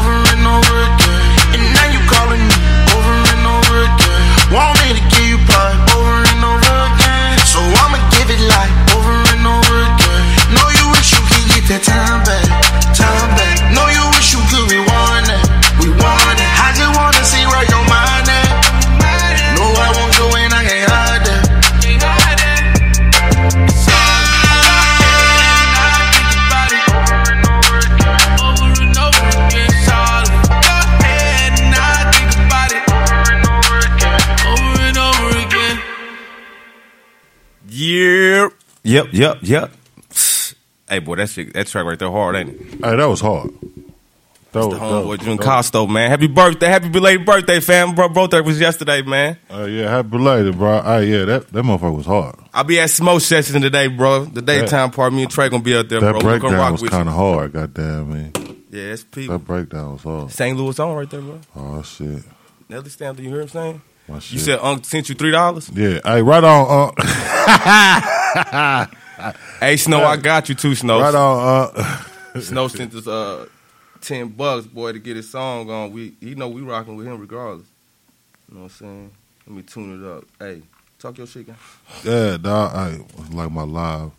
Yep, yep. Hey boy, that shit, that track right there hard, ain't it?
Hey, that was hard. Dope,
the homeboy June. Costo, man. Happy birthday, happy belated birthday, fam. Bro, birthday was yesterday, man.
Uh, yeah, happy belated, bro. Ah, yeah, that that motherfucker was hard.
I'll be at Smoke Session today, bro. The daytime part. Me and Trey gonna be out there,
that
bro. We gonna
breakdown
rock
was
with
kind of hard. Goddamn, man.
Yeah, it's people.
That breakdown was hard.
St. Louis on right there, bro.
Oh shit.
Nelly do you hear what I'm saying?
My
You
shit.
said Unc sent you three dollars?
Yeah. Hey, right on. Uh,
Hey, Snow, I got you too, Snow.
right on. Uh,
Snow sent us uh ten bucks, boy, to get his song on. We he know we rocking with him regardless. You know what I'm saying? Let me tune it up. Hey, talk your shit, guy.
Yeah, dog. I like my live,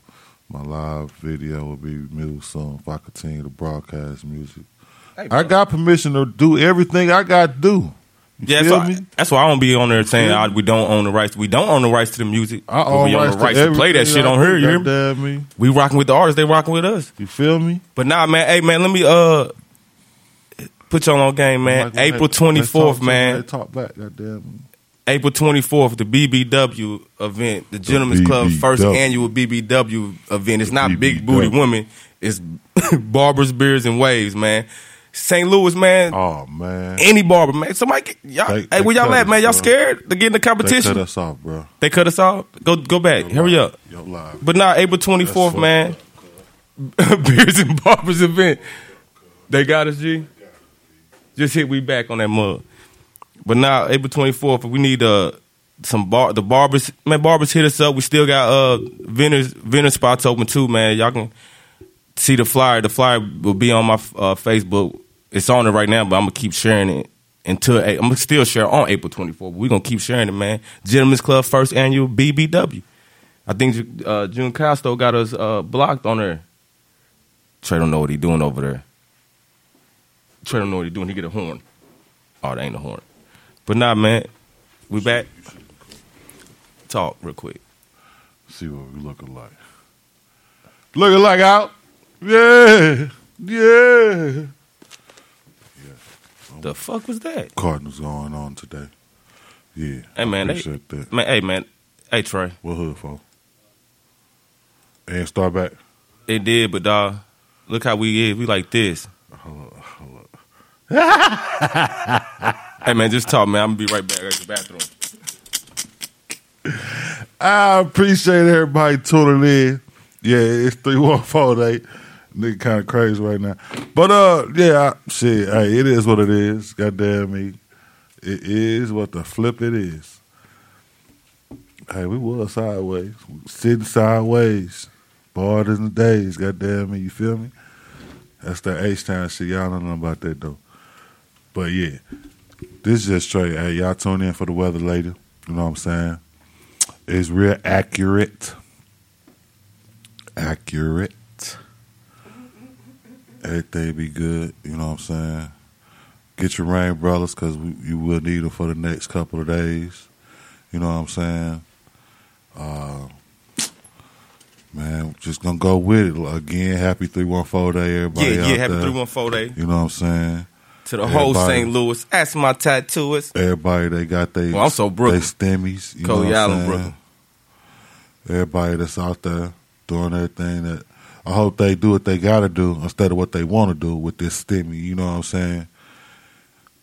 my live video would be music song if I continue to broadcast music.
Hey,
I got permission to do everything I got to do.
Yeah, that's why, that's why I don't be on there saying
feel
ah, we don't own the rights. We don't own the rights to the music.
I own
we own the rights to, play that shit on here. You hear me?
me.
We rocking with the artists. They rocking with us.
You feel me?
But nah, man. Hey, man. Let me uh put y'all on game, man.
Like,
April twenty fourth,
to-
man.
Talk back, goddamn.
April 24th, the BBW event, the Gentlemen's Club first annual BBW event. It's not big booty women, it's barbers, beers, and waves, man. St. Louis, man.
Oh man,
Any barber, man. Somebody, y'all,
They-
hey,
they
where y'all at, man? Y'all
bro.
scared to get in the competition?
They cut us off, bro.
They cut us off. Go, go back. Hurry up.
Yo, live.
But now, April 24th, man. Beers and Barbers event. They got us, G. Just hit we back on that mug. But now, April 24th, we need uh some bar the barbers man barbers hit us up. We still got uh vendors vendor spots open too, man. Y'all can see the flyer. The flyer will be on my uh, Facebook. It's on it right now, but I'm gonna keep sharing it until I'm gonna still share on April 24th. We're gonna keep sharing it, man. Gentlemen's Club first annual BBW. I think uh, June Costo got us uh, blocked on there. Trey don't know what he doing over there. Trey don't know what he doing. He get a horn. Oh, that ain't a horn. But nah, man, we back. Talk real quick.
See what we looking like. Looking like out. Yeah, yeah.
The fuck was that?
Cardinals going on today. Yeah.
Hey man,
I
they,
that.
man, hey man, hey Trey.
What hood for? And start back.
It did, but dog, look how we is. We like this. hey man, just talk, man. I'm gonna be right back at the bathroom.
I appreciate everybody tuning in. Yeah, it's three one four eight. Nigga kind of crazy right now. But uh yeah, I, shit, hey, it is what it is. Goddamn me. It is what the flip it is. Hey, we was sideways. Sitting sideways. Barred in the days, goddamn me, you feel me? That's that H town shit. Y'all don't know about that though. But yeah. This is just straight. Hey, y'all tune in for the weather later. You know what I'm saying? It's real accurate. Accurate. Everything be good. You know what I'm saying? Get your rain brothers because you will need them for the next couple of days. You know what I'm saying? Uh, man, just gonna go with it again. Happy three one four day, everybody.
Yeah, yeah, happy
there.
314 day.
You know what I'm saying?
To the whole St. Louis. Ask my tattooist.
Everybody they got they
Well, I'm so Brooklyn.
they stemmies. You know
Coley
what I'm
Island,
saying?
Brooklyn.
Everybody that's out there doing everything that I hope they do what they gotta do instead of what they want to do with this stimmy. You know what I'm saying?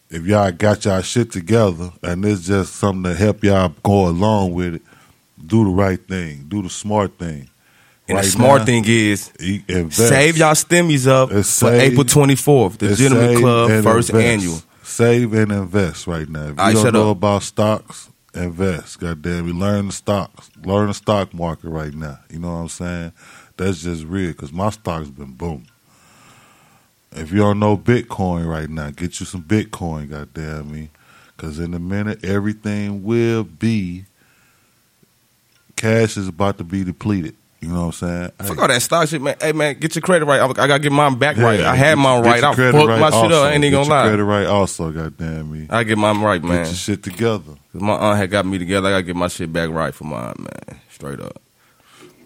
If y'all got y'all shit together and it's just something to help y'all go along with it, do the right thing, do the smart thing.
And
Right
the smart
now,
thing is,
invest.
save y'all stimmies up
It's
for April 24th, the Gentleman Club first
invest.
annual.
Save and invest right now. If you
right,
don't know
up.
about stocks, invest. Goddamn, you learn the stocks, learn the stock market right now. You know what I'm saying? That's just real because my stock's been booming. If you don't know Bitcoin right now, get you some Bitcoin. Goddamn me, because in a minute everything will be. Cash is about to be depleted. You know what I'm saying?
Fuck all that stock shit, man. Hey, man, get your credit right. I, I gotta get mine back right. I had mine right. I fucked
right
my shit
also.
up. I ain't even gonna lie.
Credit right also, goddamn me.
I get mine right, man.
Get your shit together.
'Cause my aunt had got me together. I gotta get my shit back right for mine, man. Straight up.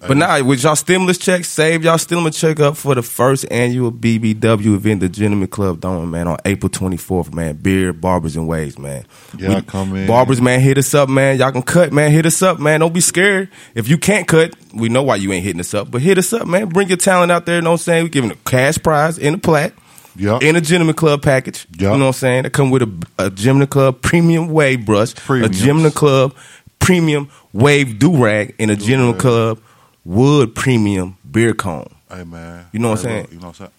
But now, with y'all stimulus checks, save y'all stimulus check up for the first annual BBW event, the Gentleman Club Dome, man, on April 24th, man. Beard, barbers, and waves, man. We-
come in.
Barbers, man, hit us up, man. Y'all can cut, man. Hit us up, man. Don't be scared. If you can't cut, we know why you ain't hitting us up, but hit us up, man. Bring your talent out there, you know what I'm saying? we giving a cash prize in the plat.
Yep.
in a gentleman club package. You know what I'm saying? That come with a, a gentleman club premium wave brush,
Premiums.
a gentleman club premium wave do rag, and a gentleman club wood premium beer cone.
Hey man.
You know what I'm saying?
look, You know what I'm saying?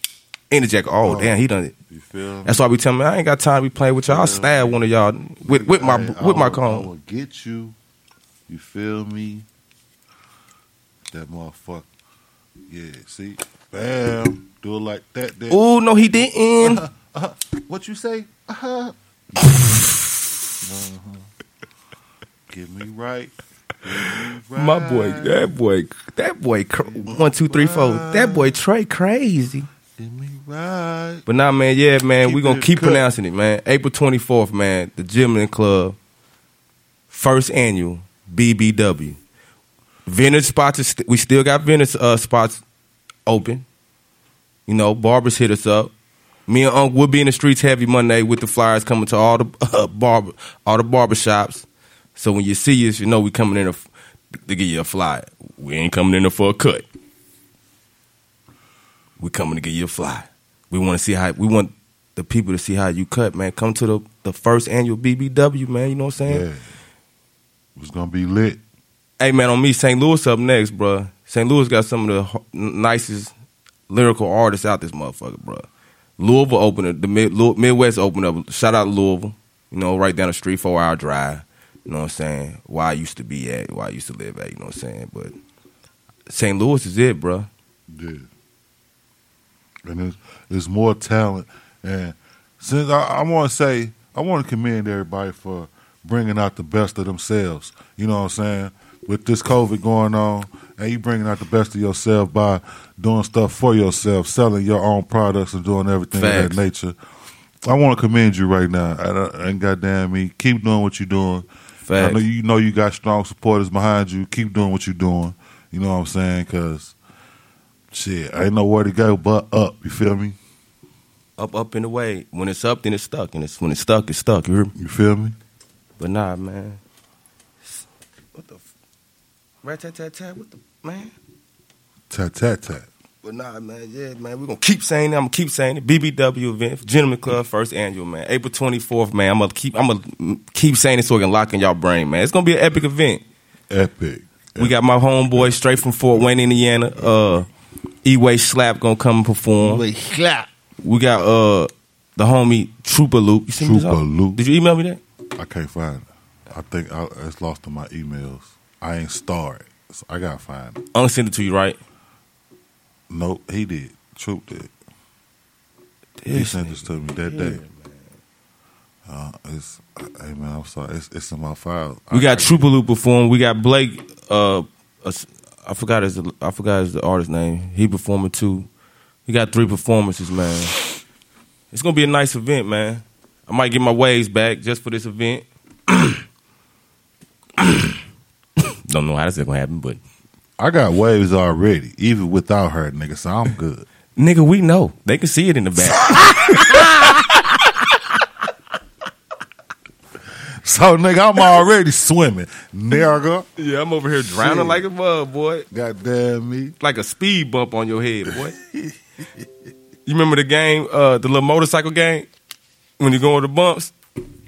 In the jacket. Oh,
Oh.
damn, he done it.
You feel me?
That's why we tell me I ain't got time to be playing with y'all. I'll stab one of y'all with with my
Hey,
with
I
my
cone. I will get you. You feel me? That motherfucker. Yeah, see? Bam. Do it like that. that.
Oh no, he didn't.
Uh-huh. What you say? Uh-huh. uh-huh. Get me right.
My boy, that boy, that boy, one, two, three, four. That boy Trey crazy. But nah, man, yeah, man, we gonna keep pronouncing it, man. April twenty fourth, man, the Gentleman Club, first annual BBW. Vintage spots, st- we still got vintage uh, spots open. You know, barbers hit us up. Me and Unc will be in the streets heavy Monday with the flyers coming to all the uh, barber, all the barber shops. So when you see us, you know we coming in a to give you a fly. We ain't coming in there for a cut. We coming to give you a fly. We want to see how we want the people to see how you cut, man. Come to the the first annual BBW, man. You know what I'm saying?
Yeah. It's gonna be lit.
Hey man, on me, St. Louis up next, bro. St. Louis got some of the nicest lyrical artists out this motherfucker, bro. Louisville opened it. The mid, Midwest opened up. Shout out Louisville. You know, right down the street, four hour drive. You know what I'm saying? Where I used to be at, where I used to live at. You know what I'm saying? But St. Louis is it, bro.
Yeah. And there's, there's more talent. And since I, I want to say, I want to commend everybody for bringing out the best of themselves. You know what I'm saying? With this COVID going on, and you bringing out the best of yourself by doing stuff for yourself, selling your own products and doing everything of that nature. I want to commend you right now. And, and goddamn me, keep doing what you're doing. I know you know you got strong supporters behind you. Keep doing what you're doing. You know what I'm saying? Because shit, I ain't nowhere to go but up. You feel me?
Up, up and away. When it's up, then it's stuck, and it's when it's stuck, it's stuck. You?
You feel me?
But nah, man. What the? F- rat tat tat tat. What the man?
Tat tat tat.
But nah, man, yeah, man, we're gonna keep saying it. I'm gonna keep saying it. BBW event, Gentleman Club, first annual, man. April 24th, man. I'm gonna keep I'm gonna keep saying it so it can lock in y'all brain, man. It's gonna be an epic event.
Epic.
We got my homeboy straight from Fort Wayne, Indiana. Uh E-Way Slap gonna come and perform.
E-Way Slap.
We got uh the homie Trooper Luke. You see me?
Trooper Luke.
Did you email me that?
I can't find it. I think I, it's lost in my emails. I ain't starred, so I gotta find it.
I'm gonna send it to you, right?
Nope, he did. Troop did. he
This
sent this to me that day. Uh, it's hey man, I'm sorry. It's, it's in my file.
We got Trooper Loop perform. We got Blake. Uh, uh, I forgot his. I forgot his the artist name. He performing too. We got three performances, man. It's gonna be a nice event, man. I might get my waves back just for this event. Don't know how this is gonna happen, but
I got waves already, even without her, nigga. So I'm good.
nigga, we know they can see it in the back.
So nigga, I'm already swimming, nigga.
yeah, I'm over here drowning
Shit.
like a mud, boy.
Goddamn me.
Like a speed bump on your head, boy. you remember the game, uh, the little motorcycle game? When you go over the bumps?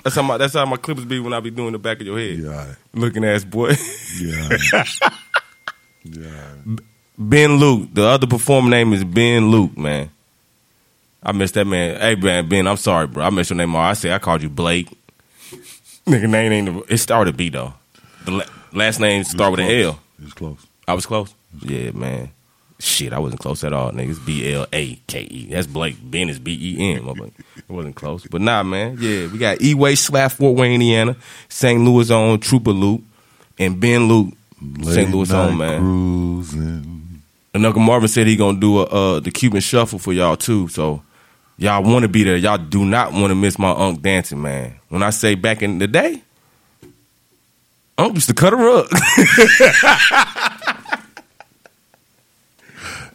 That's how my that's how my clippers be when I be doing the back of your head.
Yeah.
Looking ass boy.
Yeah. yeah.
Ben Luke. The other performer name is Ben Luke, man. I missed that man. Hey man, Ben, I'm sorry, bro. I missed your name all. I said I called you Blake. Nigga name ain't it started B though. The la- last name start with an L.
It was close.
I was close. Yeah, man. Shit, I wasn't close at all, niggas. B L A K E. That's Blake. Ben is B E N. It wasn't close. But nah, man. Yeah, we got E Way Slap Fort Wayne, Indiana, St. Louis on Trooper Loop, and Ben Luke, St. Louis on, man.
Cruising.
And Uncle Marvin said he gonna do a, uh, the Cupid Shuffle for y'all too. So y'all want to be there. Y'all do not want to miss my Unc dancing, man. When I say back in the day, Unc used to cut a rug.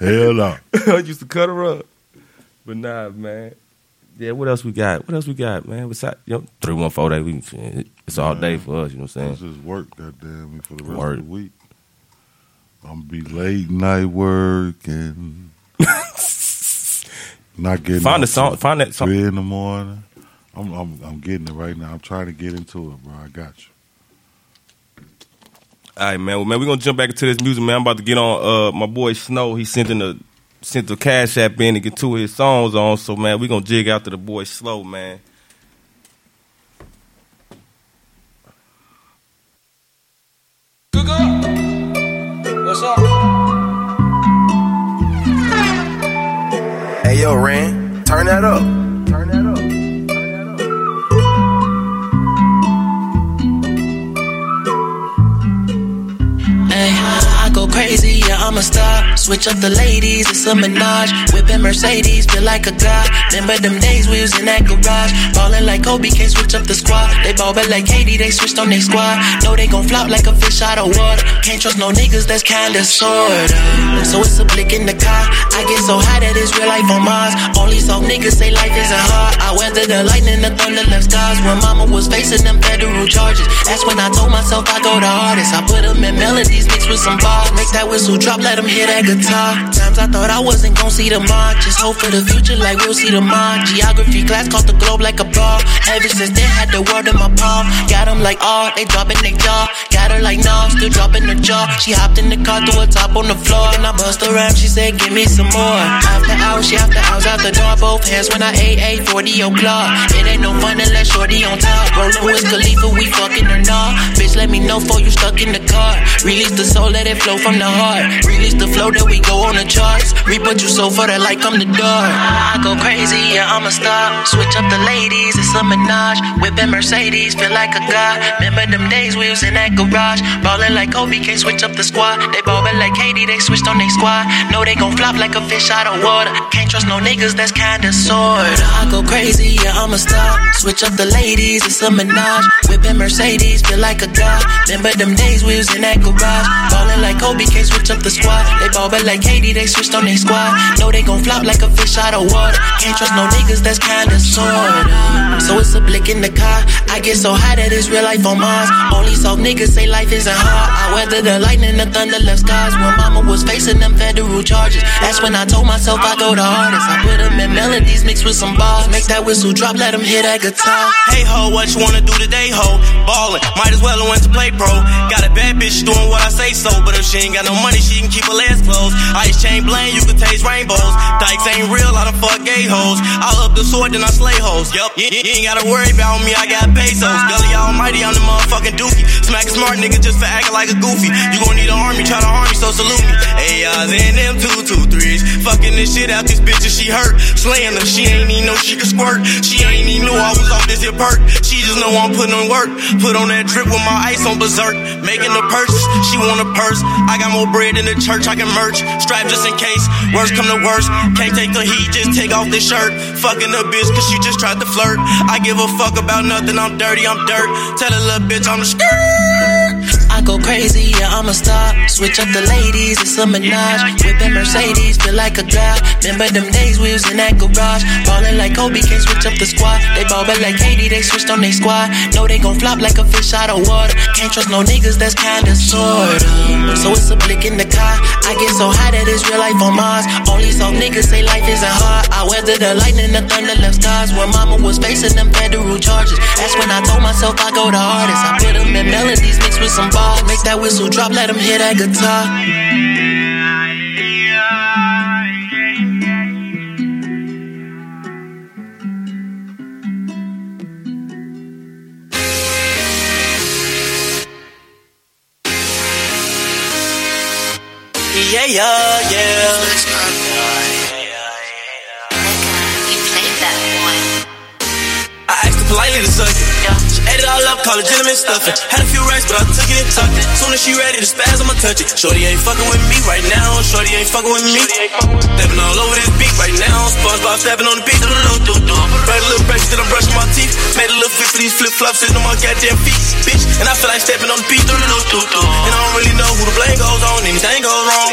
Hell no.
I used to cut her up. But nah, man. Yeah, what else we got? What else we got, man? Besides, you know, three one four day week. It's all day for us. You know what I'm saying?
This is work, goddamn me, for the rest
Work.
of the week. I'm gonna be late night working. Not getting
Find the song- find that song.
Three in the morning. I'm, I'm I'm getting it right now. I'm trying to get into it, bro. I got you.
All right, man. Well, man, we're gonna jump back into this music, man. I'm about to get on uh my boy Snow. He sent in the sent the cash app in to get two of his songs on. So man, we gonna jig out to the boy slow, man.
What's up?
Hey yo, Ran, turn that up.
I'm a star. Switch up the ladies, it's a menage. Whipping Mercedes, feel like a god. Remember them days we was in that garage. Ballin' like Kobe, can't switch up the squad. They ball back like KD, they switched on their squad. Know they gon' flop like a fish out of water. Can't trust no niggas, that's kinda sorta. So it's a blick in the car. I get so high that it's real life on Mars. Only soft niggas say life isn't hard. I weather the lightning, the thunder left scars. When mama was facing them federal charges. That's when I told myself I go the hardest. I put them in melodies mixed with some bars. Make that whistle drop, let them hear that guitar. Times I thought I wasn't gon' see the mark. Just hope for the future like we'll see the mark. Geography class caught the globe like a ball. Ever since then, had the world in my palm. Got them like, oh, they dropping their jaw. Got her like, no, still dropping her jaw. She hopped in the car, threw a top on the floor. And I bust rhyme, she said, give me some more. After hours, she after hours, out the door. Both hands when I ate 40 o'clock. It ain't no fun unless shorty on top. Rollin' with Khalifa, we fucking or not. Bitch, let me know before you stuck in the car. Release the soul, let it flow from the heart. Release the flow that we go on the charts. Reap you sow for that like I'm the door. I go crazy, yeah, I'm a star. Switch up the ladies, it's a menage. Whipping Mercedes, feel like a god. Remember them days we was in that garage. Ballin' like Kobe, can't switch up the squad. They ballin' like KD, they switched on their squad. Know they gon' flop like a fish out of water. Can't trust no niggas, that's kinda sorta. I go crazy, yeah, I'm a star. Switch up the ladies, it's a menage. Whipping Mercedes, feel like a god. Remember them days we was in that garage. Ballin' like Kobe, can't switch up the squad. They ball like KD, they switched on their squad. Know they gon' flop like a fish out of water. Can't trust no niggas, that's kinda sorta. So it's a blick in the car. I get so high that it's real life on Mars. Only soft niggas say life isn't hard. I weather the lightning, the thunder left scars. When mama was facing them federal charges. That's when I told myself I go the hardest. I put them in melodies mixed with some bars. Make that whistle drop, let them hear that guitar.
Hey ho, what you wanna do today, ho? Ballin', might as well have went to play pro. Got a bad bitch doing what I say so, but if she ain't got no money, she can keep her legs closed. Ice chain bling, you can taste rainbows. Dykes ain't real, I done fuck gay hoes. I up the sword, then I slay hoes. Yup, you, you ain't gotta worry about me, I got pesos. Gully almighty, I'm the motherfucking dookie. Smack a smart nigga just for acting like a goofy. You gon' need an army, try to harm me, so salute me. Uh, then them two, two, threes. Fucking this shit out, these bitches, she hurt. Slaying them, she ain't even know she could squirt. She ain't even know I was off this here perk. She just know I'm putting on work. Put on that drip with my ice on berserk. Making the purses, she want a purse. I got more bread than the church, I can merch. Strap just in case, worst come to worst. Can't take the heat, just take off this shirt. Fucking a bitch, cause she just tried to flirt. I give a fuck about nothing, I'm dirty, I'm dirt. Tell a little bitch I'm the skirt.
Go crazy, yeah, I'm a star. Switch up the ladies, it's a menage. Whipping Mercedes, feel like a god. Remember them days we was in that garage. Ballin' like Kobe, can't switch up the squad. They ball back like KD, they switched on their squad. Know they gon' flop like a fish out of water. Can't trust no niggas, that's kinda sorta. So it's a blick in the car. I get so high that it's real life on Mars. Only soft niggas say life isn't hard. I weather the lightning, the thunder left scars. When mama was facing them federal charges. That's when I told myself I go the hardest. I put them in melodies mixed with some bars. Make that whistle drop, let them hear that guitar. Yeah, yeah, yeah.
Up, call it gentleman stuffing. Had a few racks, but I took it and tucked it. Soon as she ready to spaz, I'ma touch it. Shorty ain't fucking with me right now. Shorty ain't fucking with me. Stepping all over this beat right now. SpongeBob stepping on the beat. Right a little break, then I'm brushing my teeth. Made a little fit for these flip flops sitting on my goddamn feet, bitch. And I feel like stepping on the beat. And I don't really know who the blame goes on. Anything goes wrong.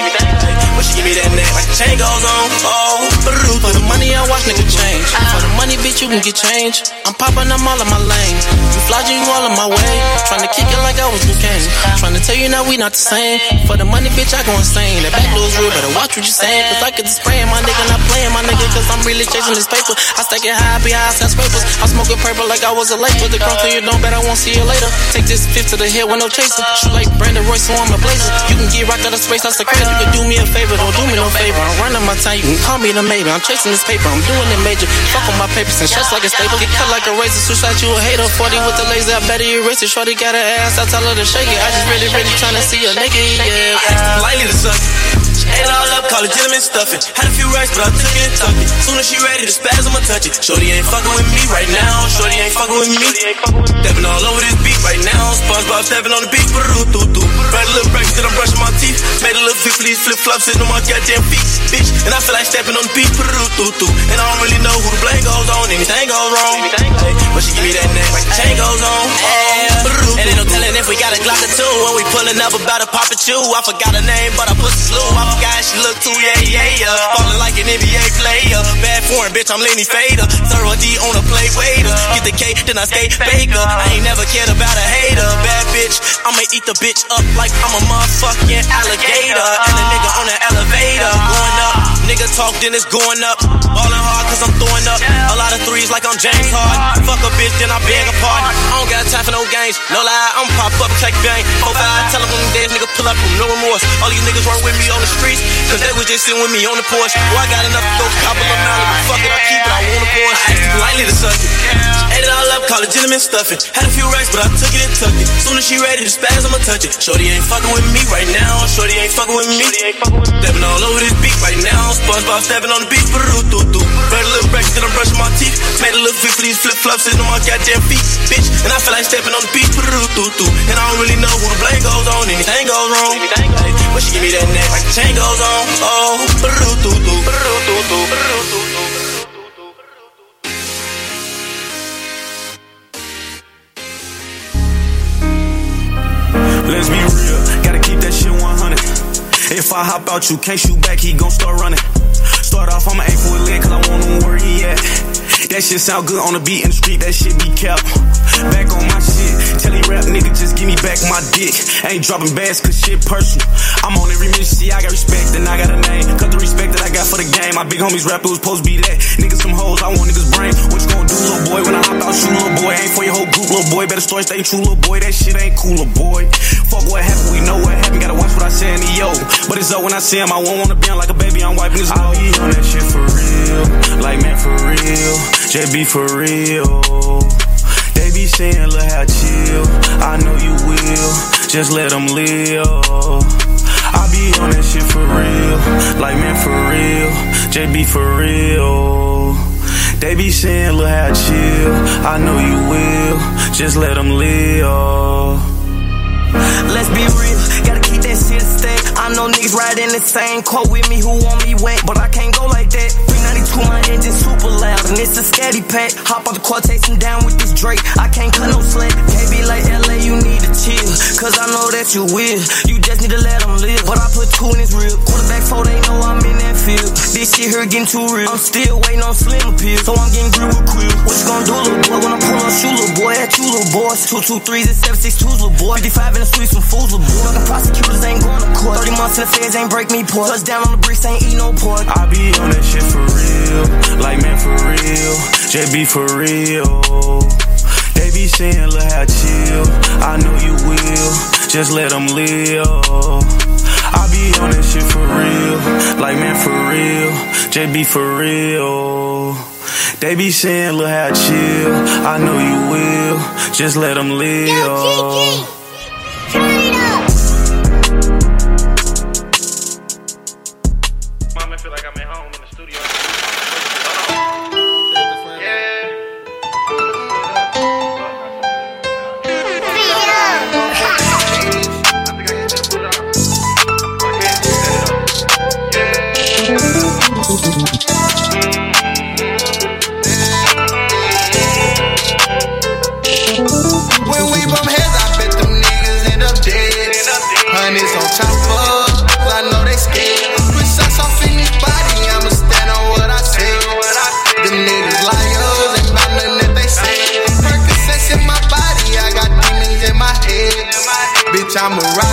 But she give me that neck like the chain goes on. Oh, but the
money, I watch nigga change. For the money, bitch, you can get change. I'm popping them all in my lane. You flogging you all in my way. Trying to kick it like I was cocaine. Trying to tell you now we not the same. For the money, bitch, I go insane. That back door's real, better watch what you saying. Cause I get the spraying my nigga, not playing my nigga. Cause I'm really chasing this paper. I stack it high, be high, sense papers. I'm smoking purple like I was a late. With the till you don't bet I won't see you later. Take this fifth to the head with no chaser. Shoot like Brandon Roy, so I'm a blazer. You can get rocked out of space, that's the crazy. You can do me a favor, don't do me no favor. I'm running my time, you can call me the maybe. I'm chasing this paper, I'm doing it major. Fuck on my papers and shots like a staple. Get cut like a razor, out you a hater. 40 with the laser, I better erase it. Shorty got her ass, I tell her to shake it. I just really, really tryna see her naked, yeah.
Lightly to suck. Ate all up, call it gentleman stuffing. Had a few rights, but I took it and tucked it. Soon as she ready to spaz, I'ma touch it. Shorty ain't fucking with me right now. Shorty ain't fucking with me. Stepping all over this beat right now. SpongeBob stepping on the beat. Doo doo doo. Right a little break, then I'm brushing my teeth. Made a little fit for these flip flops sitting on my goddamn feet, bitch. And I feel like stepping on the beat. Doo doo doo. And I don't really know who the blame goes on. Anything goes wrong. Hey, but she give me that name like the chain goes on. Oh, and ain't no telling if we got a Glock or two. When we pulling up about a pop at you. I forgot her name, but I put some slew. I forgot she look too, yeah, yeah, yeah. Falling like an NBA player. Bad foreign, bitch, I'm Lenny Fader. Thorough D on a play waiter. Get the cake, then I skate baker. I ain't never cared about a hater. Bad bitch, I'ma eat the bitch up like I'm a motherfucking alligator. And a nigga on the elevator. Going up, nigga talk, then it's going up. Ballin' hard cause I'm throwing up. A lot of threes like I'm James Harden. Fuck a bitch, then I beg a pardon. I don't got time for no games. No lie, I'm pop up, check bang. Hope I tell them when days, nigga pull up from no remorse. All these niggas work with me on the streets. Cause they was just sitting with me on the porch. Well, I got enough to go couple of Malibu. Fuck it, I keep it, I want a Porsche. I asked lightly to suck it. Ate it all up, call it gentleman stuffing. Had a few racks, but I took it and tucked it. Soon as she ready to spaz, I'ma touch it. Shorty ain't fucking with me right now. Shorty ain't fucking with me. Stepping all over this beat right now. SpongeBob stepping on the beat. Doo doo doo. Read a little break, then I'm brushing my teeth. Made a little fit for these flip flops sitting on my goddamn feet, bitch. And I feel like stepping on the beat. Doo doo doo. And I don't really know who the blame goes on. Anything goes wrong. But she give me that neck like the chain goes on. Oh.
Let's be real, gotta keep that shit 100. If I hop out, you can't shoot back, he gon' start running. Start off, I'ma aim for a leg, cause I want him where he at. That shit sound good on the beat in the street, that shit be kept. Back on my shit, tell he rap nigga, just give me back my dick. Ain't dropping bass, cause shit personal. I'm on every mission, see, I got respect, and I got a name. Cut the respect that I got for the game. My big homies rap, it was supposed to be that. Niggas some hoes, I want niggas brain. What you gonna do, little boy? When I hop out, shoot, little boy. Ain't for your whole group, little boy. Better story, stay true, little boy. That shit ain't cool, little boy. Fuck what happened, we know what happened. Gotta watch what I say in the yo. But it's up when I see him, I won't wanna be on like a baby, I'm wiping his. I be on that shit for real, like man for real. JB for real. They be saying, look how chill. I know you will, just let them live. I be on that shit for real, like man for real. JB for real. They be saying, look how chill. I know you will, just let them live.
Let's be real, gotta keep that shit stay. I know niggas riding the same quote with me who want me wet, but I can't go like that. 392, my engine super loud, and it's a scatty pack. Hop on the quad, chasing down with this Drake. I can't cut no slack. Can't like LA, you need to chill, cause I know that you will. You just need to let them live, but I put two in his rib. Quarterback four, they know I'm in that field. This shit here getting too real. I'm still waiting on slim appeal, so I'm getting grilled with quill. What you gonna do, little boy? When I pull up, shoot, little boy. At you, little boys. Two two threes and seven six twos, little boy. 55 in the streets, some fools, little boy. Fucking prosecutors ain't going to court. 30 months in the feds ain't break me pork. Touchdown on the bricks, ain't eat no pork.
I be on that shit for real, like man for real. JB for real. They be saying, look how chill. I know you will, just let them live. I be on that shit for real, like man for real. JB for real. They be saying, look how chill. I know you will, just let them live. Mama I'm
a rock.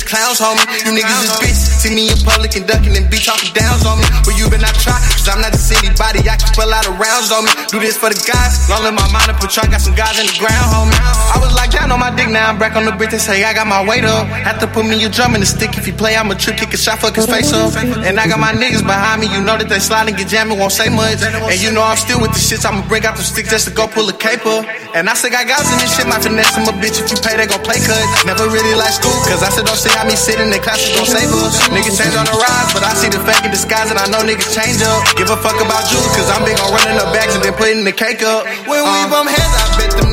Clowns, homie. You niggas is bitch. See me in public and ducking and be talking downs on me. But you better not try, cause I'm not just anybody. I can a lot of rounds on me. Do this for the guys. Long in my mind and Patron got some guys in the ground, homie. I was like down on my dick, now I'm back on the bitch. They say I got my weight up. Have to put me a drum in the stick. If he play, I'm a trick, kick a shot, fuck his face up. And I got my niggas behind me. You know that they slide and get jammed, won't say much. And you know I'm still with the shits. I'ma bring out the sticks just to go pull a caper. And I still got guys in this shit. My finesse, I'm a bitch. If you pay, they gon' play cut. Never really like school, cause I said don't see how me sit in the classes gon' save us. Niggas change on the rise, but I see the fake in disguise, and I know niggas change up. Give a fuck about you, cause I'm big on running the bags and then putting the cake up. When we uh. bump heads, I bet them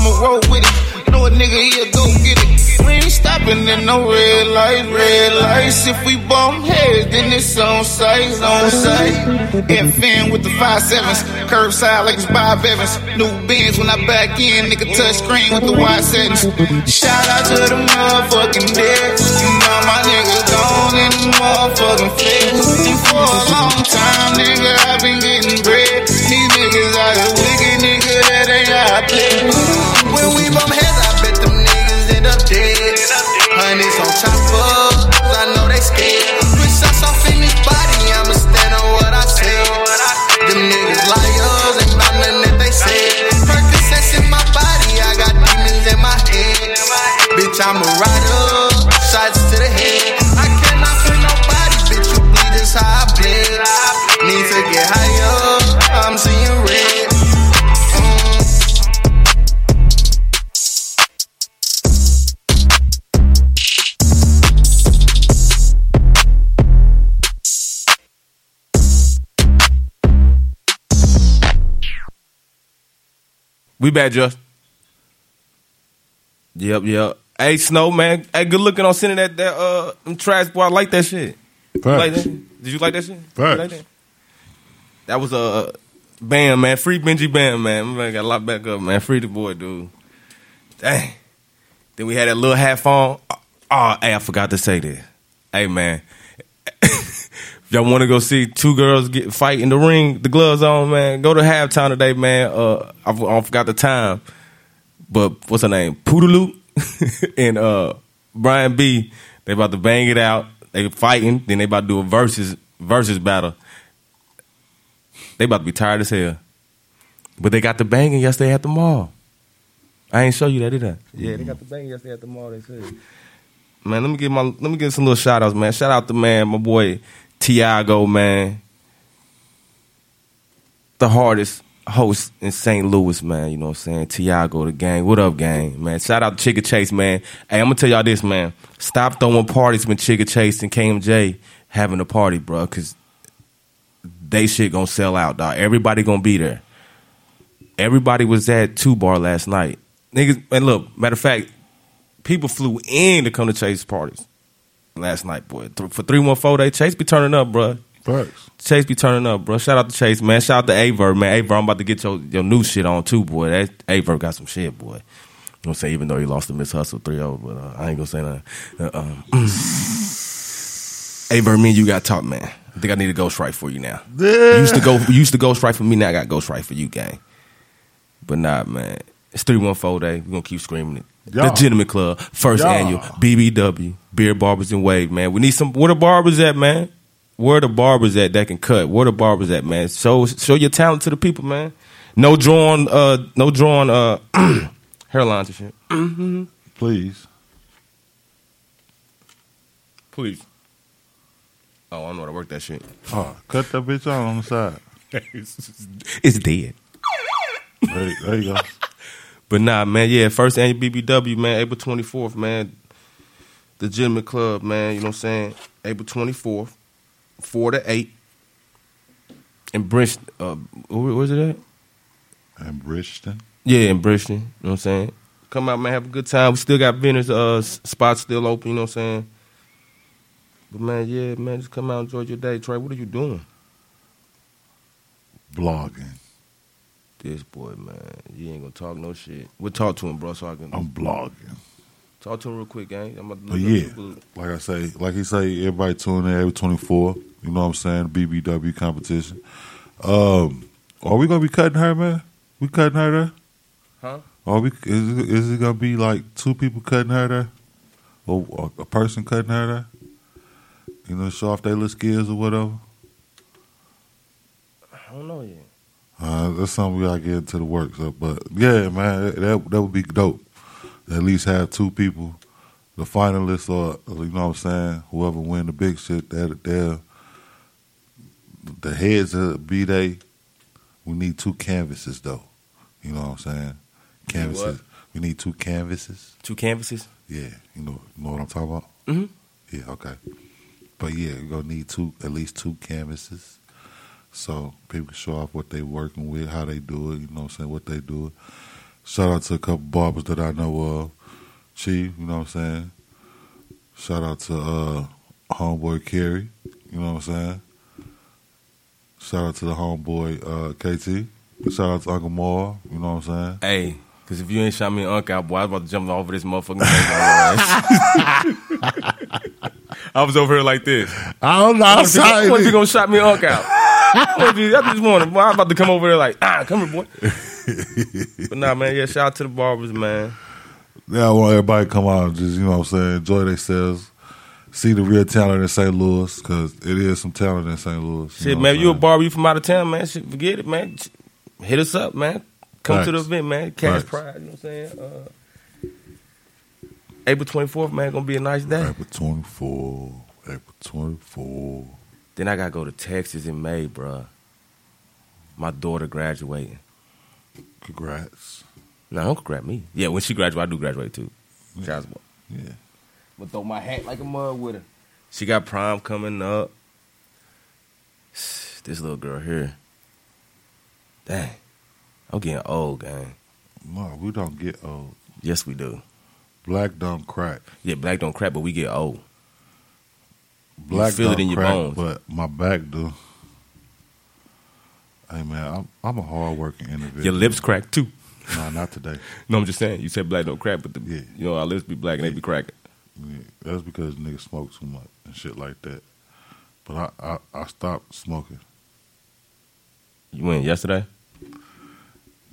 I'ma
roll with it. Know a nigga, he'll go get it. We ain't stopping in no red light, red lights. If we bump heads, then it's on sight, on sight. FN with the five sevens, curbside like it's Bob Evans. New Benz when I back in, nigga touch screen with the wide settings. Shout out to the motherfucking dead. You know my nigga gone in the motherfucking flex. And for a long time, nigga, I've been getting bread. These niggas out here wicked, nigga, that ain't how I play.
When we bump
We bad, Just. Yep, yep. Hey, Snow, man. Hey, good looking on sending that that uh them trash boy. I like that shit. You like that? Did you like that shit? You
Facts.
like that? That was a uh, Bam, man. Free Benji Bam, man. My man got a lot back up, man. Free the boy, dude. Dang. Then we had that little half on. Oh, hey, I forgot to say this. Hey, man. y'all want to go see two girls get fight in the ring, the gloves on, man, go to halftime today, man. Uh, I, I forgot the time, but what's her name? Poodaloo and uh, Brian B. They about to bang it out. They fighting. Then they about to do a versus versus battle. They about to be tired as hell. But they got the banging yesterday at the mall. I ain't show you that, did I? Yeah, they got the banging yesterday at the mall. They said. Man, let me give my let me give some little shout outs, man. Shout out to man, my boy Tiago, man. The hardest host in St. Louis, man. You know what I'm saying? Tiago, the gang. What up, gang? Man, shout out to Chicka Chase, man. Hey, I'm gonna tell y'all this, man. Stop throwing parties when Chicka Chase and KMJ having a party, bro, because they shit gonna sell out, dog. Everybody gonna be there. Everybody was at two bar last night. Niggas, and look, matter of fact, people flew in to come to Chase parties last night, boy. Th- For 314 day, Chase be turning up, bro. Chase be turning up, bro. Shout out to Chase, man. Shout out to Aver, man. Aver, I'm about to get your, your new shit on too, boy. That Aver got some shit, boy. You know what I'm saying? Even though he lost to Miss Hustle 3 0, but uh, I ain't gonna say nothing. Uh, um, Aver, me and you got talk, man. I think I need a ghost right for you now. You used to go you used to ghostwrite for me, now I got ghost right for you, gang. But nah, man. It's 314 day. We're gonna keep screaming it.
Yeah.
Legitimate Club, first
Yeah.
annual BBW, Beer Barbers and Wave, man. We need some. Where the barbers at, man? Where the barbers at that can cut? Where the barbers at, man? Show show your talent to the people, man. No drawing, uh, no drawing, uh, hairlines and shit. Mm-hmm.
Please.
Please. Oh, I don't know how to work that shit.
Oh, cut that bitch out on the side.
it's dead.
There, there you go.
But nah, man, yeah, first annual BBW, man, April 24th, man. The Legitimate Club, man, you know what I'm saying? April 24th, 4 to 8. In Bridge, uh, where, where's it at?
In Bridgeton.
Yeah, in Bristol. You know what I'm saying? Come out, man, have a good time. We still got vendors, uh, spots still open, you know what I'm saying? But man, yeah, man, just come out, enjoy your day. Trey, what are you doing?
Blogging.
This boy, man, you ain't gonna talk no shit. We'll talk to him, bro, so I can.
I'm blogging.
Talk to him real quick, gang. I'm about to look
yeah, like I say, like he say, everybody tune in every twenty four. You know what I'm saying? BBW competition. Um, are we gonna be cutting her, man? We cutting her there?
Huh?
Are we? Is it, is it gonna be like two people cutting her there, or, or a person cutting her there? You know, show off their little skills or whatever.
I don't know yet.
Uh, that's something we gotta get into the works of. But yeah, man, that that would be dope. At least have two people, the finalists, or you know what I'm saying, whoever win the big shit, that they're the heads of B Day. We need two canvases though. You know what I'm saying? Canvases. We need two canvases.
Two canvases?
Yeah, you know, you know what I'm talking about.
Mm-hmm.
Yeah, okay. But yeah, you're gonna need two at least two canvases. So people can show off what they working with, how they do it, you know what I'm saying, what they do. Shout out to a couple barbers that I know of. Chief, you know what I'm saying? Shout out to uh homeboy Kerry, you know what I'm saying? Shout out to the homeboy uh KT. Shout out to Uncle Moore, you know what I'm saying?
Hey, because if you ain't shot me an unk out, boy, I was about to jump over this motherfucking thing. on your ass. I was over here like this.
I don't know.
I
I'm
wonder if you- I
sorry.
wonder if you gonna shot me an unk out. I wonder if I just wanted, boy, I was about to come over there like, ah, come here, boy. but nah, man, yeah, shout out to the barbers, man.
Yeah, I want everybody to come out and just, you know what I'm saying, enjoy themselves. See the real talent in St. Louis, because it is some talent in St. Louis.
Shit, man, you a
I'm
barber, you from out of town, man. Shit, forget it, man. Hit us up, man. Come to the event, man. Cash
Facts.
Pride, you know what I'm saying? Uh, April 24th, man, gonna be a nice day.
April 24, April 24.
Then I gotta go to Texas in May, bruh. My daughter graduating.
Congrats.
No, don't congrats me. Yeah, when she graduate, I do graduate too. Boy.
Yeah.
But throw my hat like a mug with her. She got prom coming up. This little girl here. Dang. I'm getting old, gang.
No, we don't get old.
Yes, we do.
Black don't crack.
Yeah, black don't crack, but we get old.
Black
you feel
don't
it in your
crack,
bones.
but my back do. Hey man, I'm I'm a hard working individual.
Your lips crack too.
No, not today.
No, I'm just saying. You said black don't crack, but the,
Yeah.
you know our lips be black and they be cracking.
Yeah, that's because niggas smoke too much and shit like that. But I, I, I stopped smoking
You went yesterday.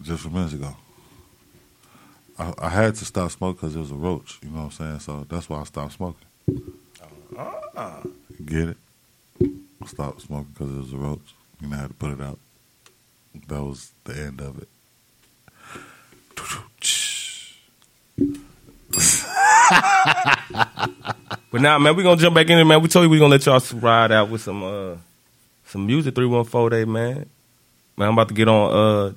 just a minutes ago. I, I had to stop smoking because it was a roach. You know what I'm saying? So that's why I stopped smoking.
Ah.
Get it? Stopped smoking because it was a roach. You know, I had to put it out. That was the end of it.
But now, man, we gonna jump back in there, man. We told you we gonna let y'all ride out with some uh some music three one four day, man. Man, I'm about to get on uh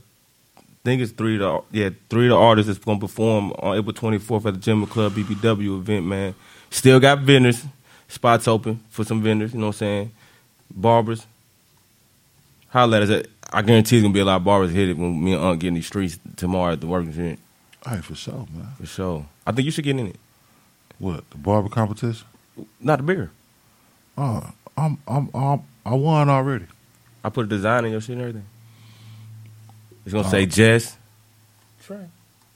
I think it's three of the yeah, three of the artists that's gonna perform on April twenty fourth at the Gym Club BBW event, man. Still got vendors, spots open for some vendors, you know what I'm saying? Barbers. Holla at us. I guarantee there's gonna be a lot of barbers hit it when me and Unc get in these streets tomorrow at the working event.
Hey, for sure, man.
For sure. I think you should get in it.
What the barber competition?
Not the beer.
Oh, I'm, I'm, I'm, I won already.
I put a design in your shit and everything. It's gonna
Oh.
say Jess. Trey.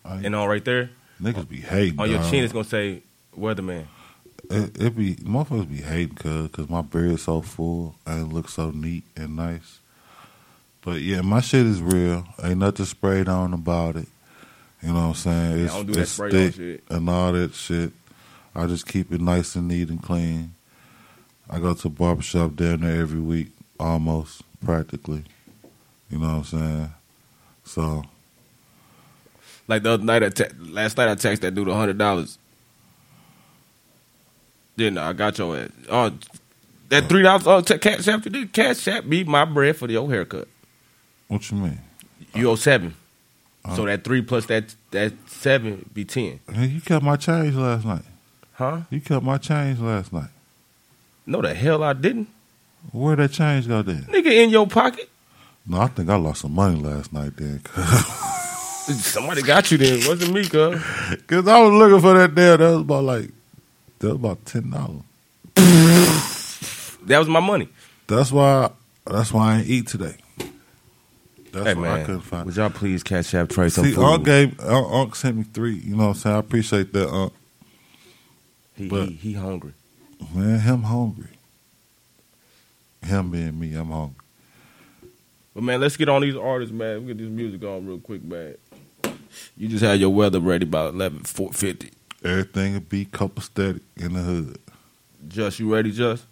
I-
And on right there,
Niggas be hating.
on your
dog.
chin, it's gonna say Weatherman.
It, it be motherfuckers be hating cause, cause my beard's so full and it looks so neat and nice. But yeah, my shit is real. Ain't nothing sprayed on about it. You know what I'm saying?
Yeah,
It's,
I don't do that
it's
spray on
thick
shit.
and all that shit. I just keep it nice and neat and clean. I go to a barbershop down there every week, almost practically. You know what I'm saying? So
Like the other night, I te- last night I texted that dude hundred dollars. Then I got your ass. Oh, that three dollars. Oh, t- cash app. Did cash app be my bread for your haircut?
what you mean?
You owe seven.
Uh.
so that three plus that that seven be ten.
You kept my change last night.
Huh?
You kept my change last night.
No, the hell I didn't.
Where that change go then?
Nigga in your pocket.
No, I think I lost some money last night then.
Somebody got you then. Wasn't me, cuz.
Cause I was looking for that there. That was about like that was about ten dollars.
That was my money.
That's why. That's why I ain't eat today. That's
hey
why I
man,
couldn't find. It.
Would y'all please catch up Trey some
See,
food?
Unc gave Unc, Unc sent me three. You know what I'm saying? I appreciate that, Unc.
he,
but-
he he hungry.
Man, him hungry. Him being me, I'm hungry.
But man, let's get on these artists, man. We get this music on real quick, man. You just had your weather ready about eleven four fifty.
Everything will be couple steady in the hood.
Just you ready, Just?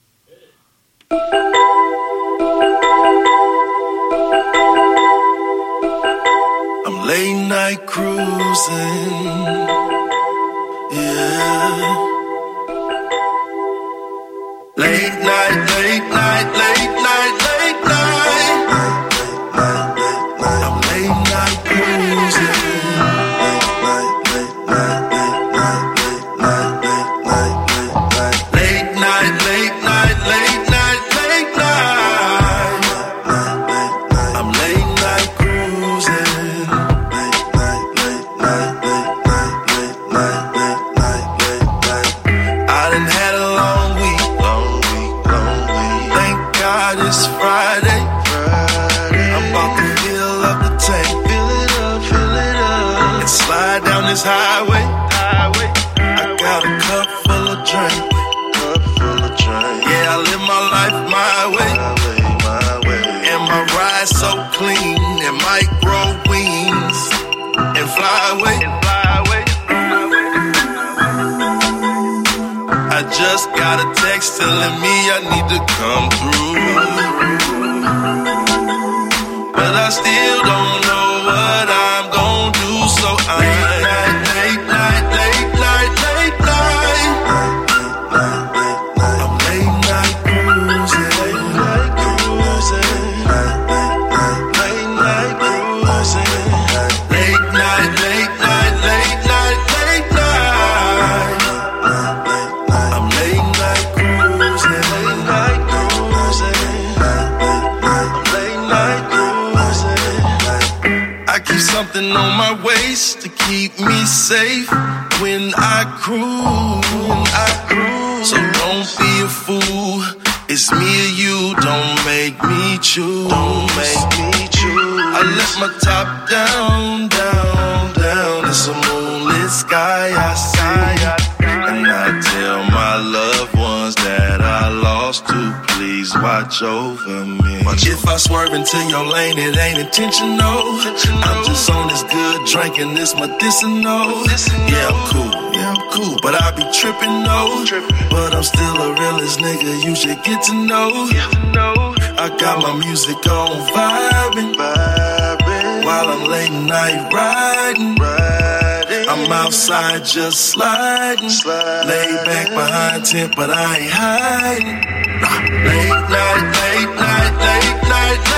I'm late night cruising. Yeah. Late night, late night, late night, late just got a text telling me I need to come through. But I still watch over me. Watch If I swerve into your lane, it ain't intentional. I'm just on this good drinking, this medicinal. Yeah, I'm cool, yeah, I'm cool, but I be tripping, no. But I'm still a realest nigga, you should get to know. I got my music on vibing, while I'm late night riding. I'm outside just sliding, lay back behind tent, but I ain't hiding. Late night, late night, late night.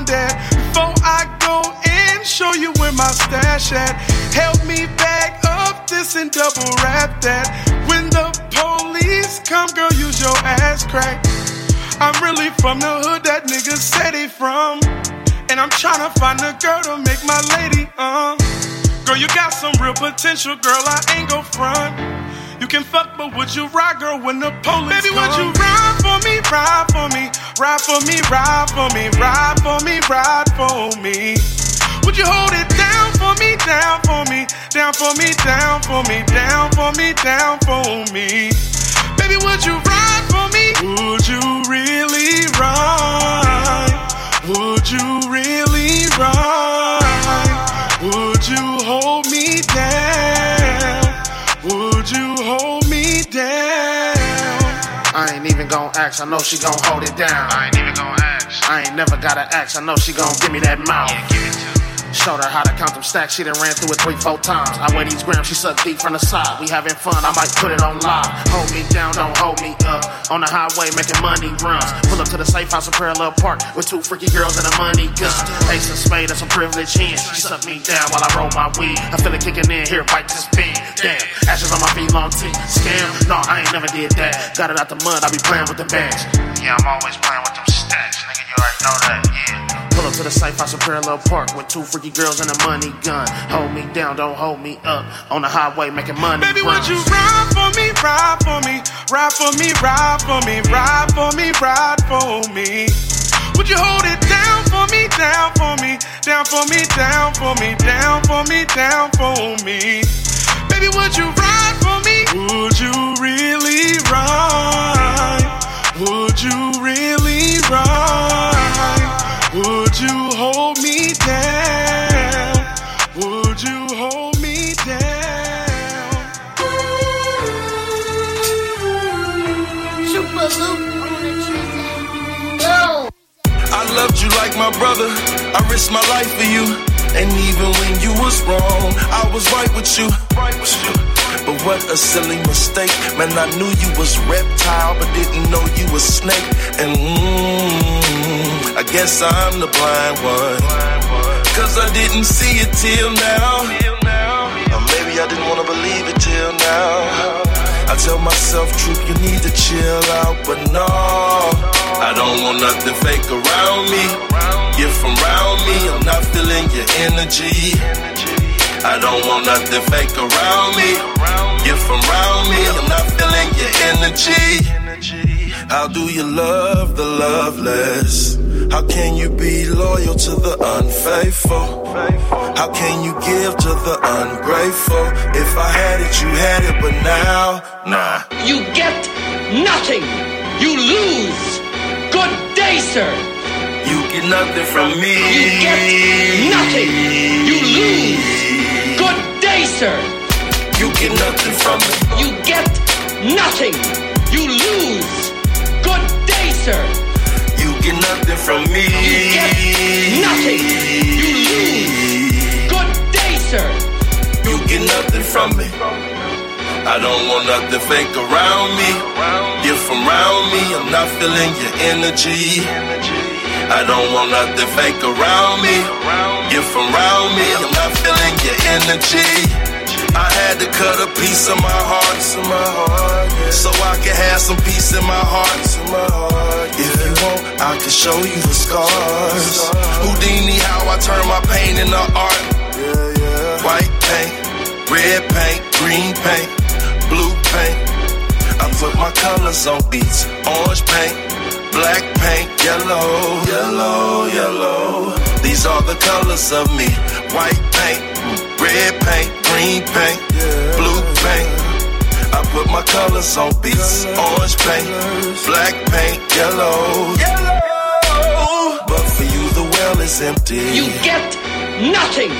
Little. Before I go and show you where my stash at. Help me back up this and double wrap that. When the police come, girl, use your ass crack. I'm really from the hood that nigga said he from. And I'm tryna find a girl to make my lady, uh. Girl, you got some real potential, girl, I ain't go front. You can fuck, but would you ride, girl, when the police Baby, would you ride for me, ride for me, ride for me, ride for me, ride for me, ride for me? Would you hold it down for me, down for me, down for me, down for me, down for me, down for me? Baby, would you ride for me? Would you really ride? Would you really ride?
Even gon' ask, I know she gon' hold it down. I ain't even gon' ask. I ain't never gotta ask, I know she gon' give me that mouth. Showed her how to count them stacks, she done ran through it three, four times. I weigh these grams, she suck deep from the side. We having fun, I might put it on live. Hold me down, don't hold me up. On the highway, making money runs. Pull up to the safe house in Parallel Park with two freaky girls and a money gun. Ace and spade and some privileged hands. She suck me down while I roll my weed. I feel it kicking in here, bite this pin. Damn, ashes on my feet, long teeth. Scam? No, I ain't never did that. Got it out the mud, I be playing with the bags. Yeah, I'm always playing with them stacks, nigga. You already know that, yeah. Pull up to the safe house in Parallel Park with two freaky girls and a money gun. Hold me down, don't hold me up. On the highway, making money.
Baby,
runs.
would you ride for me, ride for me, ride for me, ride for me, ride for me, ride for me? Would you hold it down for me, down for me, down for me, down for me, down for me, down for me? Baby, would you ride for me? Would you really ride? Would you really ride? Would you hold me down? Would you hold me down?
I loved you like my brother. I risked my life for you. And even when you was wrong, I was right with you. Right with you. But what a silly mistake. Man, I knew you was reptile, but didn't know you was snake. And mm, I guess I'm the blind one. Cause I didn't see it till now. Or maybe I didn't wanna believe it till now. I tell myself, truth, you need to chill out, but no. I don't want nothing fake around me. You're from around me, I'm not feeling your energy. I don't want nothing fake around me. You're from around me, I'm not feeling your energy. How do you love the loveless? How can you be loyal to the unfaithful? How can you give to the ungrateful? If I had it, you had it, but now, nah.
You get nothing. You lose. Good day, sir.
You get nothing from me.
You get nothing. You lose. Good day, sir.
You get nothing from me.
You get nothing. Sir.
You get nothing from me.
You get nothing. You lose. Good day, sir.
You get nothing from me. I don't want nothing fake around me. You're from around me, I'm not feeling your energy. I don't want nothing fake around me. You're from around me, I'm not feeling your energy. I had to cut a piece of my heart, to my heart so I can have some peace in my heart. to my heart If you want, I can show you the scars. Houdini, how I turn my pain into art. White paint, red paint, green paint, blue paint. I put my colors on beats, orange paint, black paint, yellow, yellow, yellow. These are the colors of me. White paint, red paint, green paint, blue paint. I put my colors on beats, orange paint, black paint, yellow, yellow. But for you, the well is empty.
You get nothing.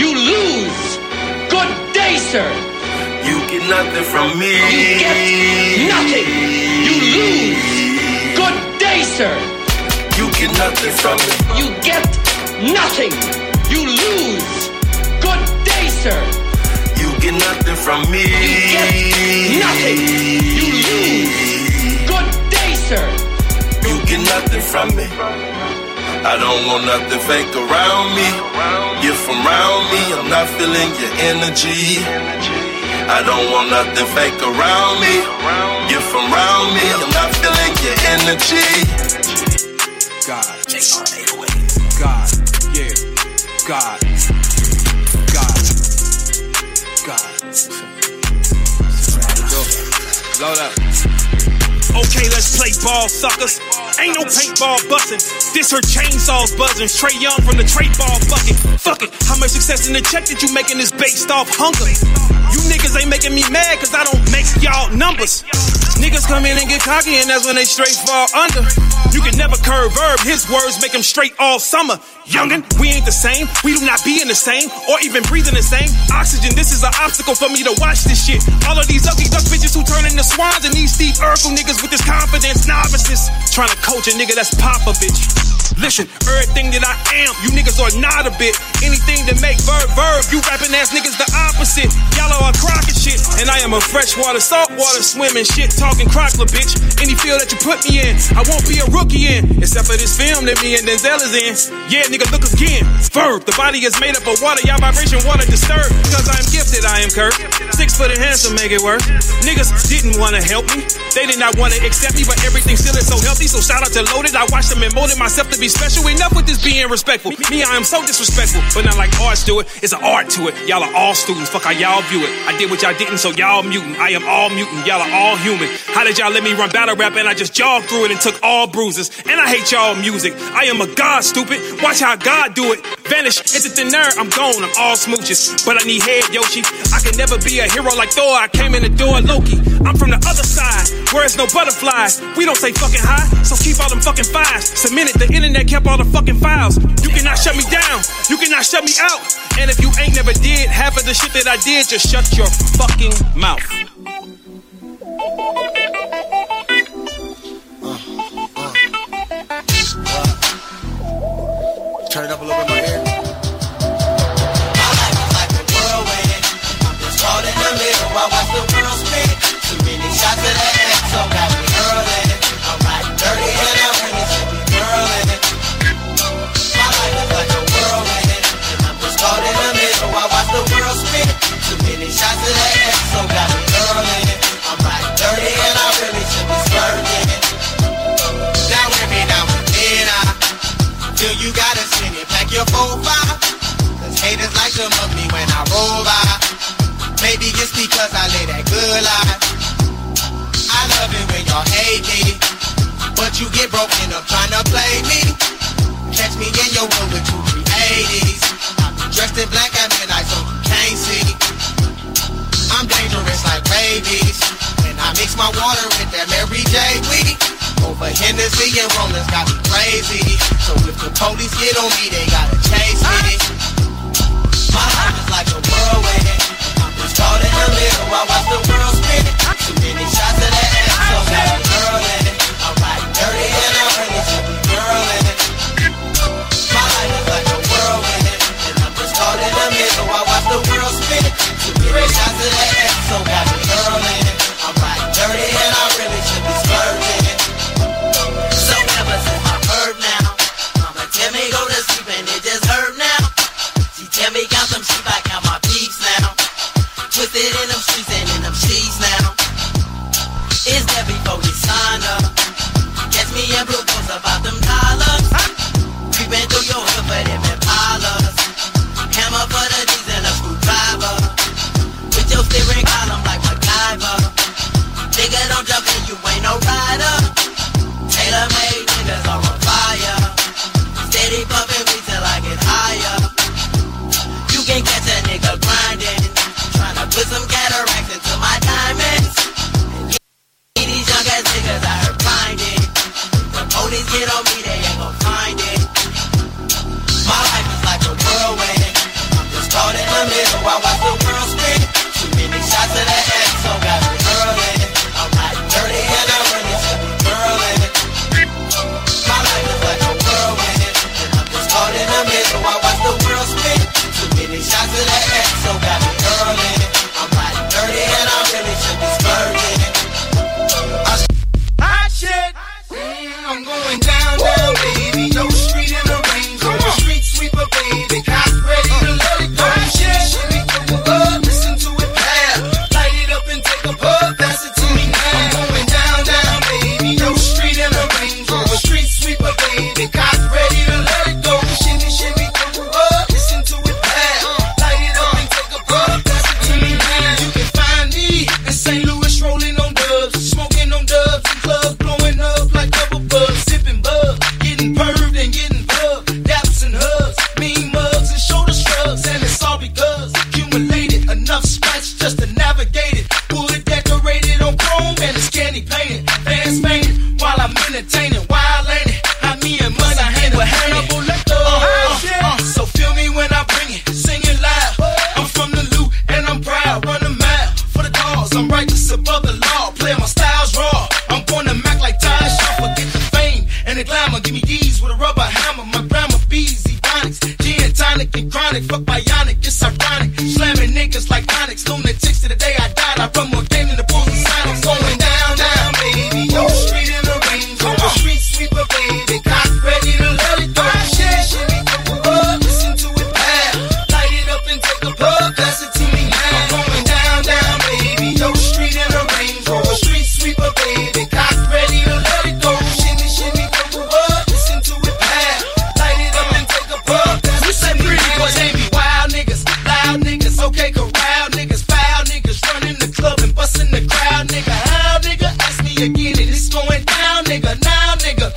You lose. Good day, sir.
You get nothing from me.
You get nothing. You lose. Good day, sir.
You get nothing from me.
You get nothing. You lose. Sir.
You get nothing from me.
You get nothing. You lose. Good day, sir.
You get nothing from me. I don't want nothing fake around me. You're from around me, I'm not feeling your energy. I don't want nothing fake around me. You're from around me, I'm not feeling your energy.
God. God. Yeah. God.
Up. Okay, let's play ball, suckers. Ain't no paintball bustin'. This her chainsaws buzzing. Trae Young from the trade ball bucket. Fuck it. How much success in the check that you making is based off hunger? You niggas ain't making me mad cause I don't make y'all numbers. Niggas come in and get cocky and that's when they straight fall under. You can never curve verb. His words make them straight all summer. Youngin', we ain't the same. We do not be in the same or even breathing the same. Oxygen, this is an obstacle for me to watch this shit. All of these ugly duck bitches who turn into swans and these Steve Urkel niggas with this confidence novices. Trying to a nigga that's Papa bitch. Listen, everything that I am, you niggas are not a bit. Anything to make verb verb, you rapping ass niggas the opposite. Y'all are crockett shit, and I am a freshwater, saltwater swimming shit, talking crockler bitch. Any field that you put me in, I won't be a rookie in, except for this film that me and Denzel is in. Yeah, nigga, look again. Verb, the body is made up of water, y'all vibration water disturbed. Cause I am gifted, I am Kurt. Six foot and handsome, make it work. Niggas didn't wanna help me, they did not wanna accept me, but everything still is so healthy. So shout out to Loaded, I watched them and molded myself to be special. Enough with this being respectful. Me, I am so disrespectful, but not like arts do it. It's an art to it. Y'all are all students. Fuck how y'all view it. I did what y'all didn't, so y'all mutant. I am all mutant. Y'all are all human. How did y'all let me run battle rap and I just jogged through it and took all bruises? And I hate y'all music. I am a god, stupid. Watch how God do it. Vanish into thin air. I'm gone. I'm all smooches, but I need head, Yoshi. I can never be a hero like Thor. I came in the door, Loki. I'm from the other side, where it's no butterflies. We don't say fucking hi, so keep all them fucking fives. Cemented, the internet kept all the fucking files. You cannot shut me down. You cannot shut me out. And if you ain't never did half of the shit that I did, just shut your fucking mouth.
Turn it up a little bit in my ear.
Caught in the middle, I watch the world spin. Too many shots of that ass, so so got. I'm riding dirty and I really should be swerving. Down with me, down with me. Till you gotta sing it, pack your four five. Cause haters like to mug me when I roll by. Maybe it's because I lay that good life. I love it when y'all hate me. But you get broken up trying to play me. Catch me in your room with two 380s. I'm dressed in black at midnight so you can't see. I'm dangerous like babies. When I mix my water with that Mary J. weed. Over Hennessy and Rollins got me crazy. So if the police get on me, they gotta chase me. My life is like a whirlwind. Caught in the middle, I watch the world spin. Too many shots of that ass, so got me whirling. I'm riding dirty and I'm shots of that ass, so got me whirling.
Taylor, Taylor made going down, nigga, now, nigga.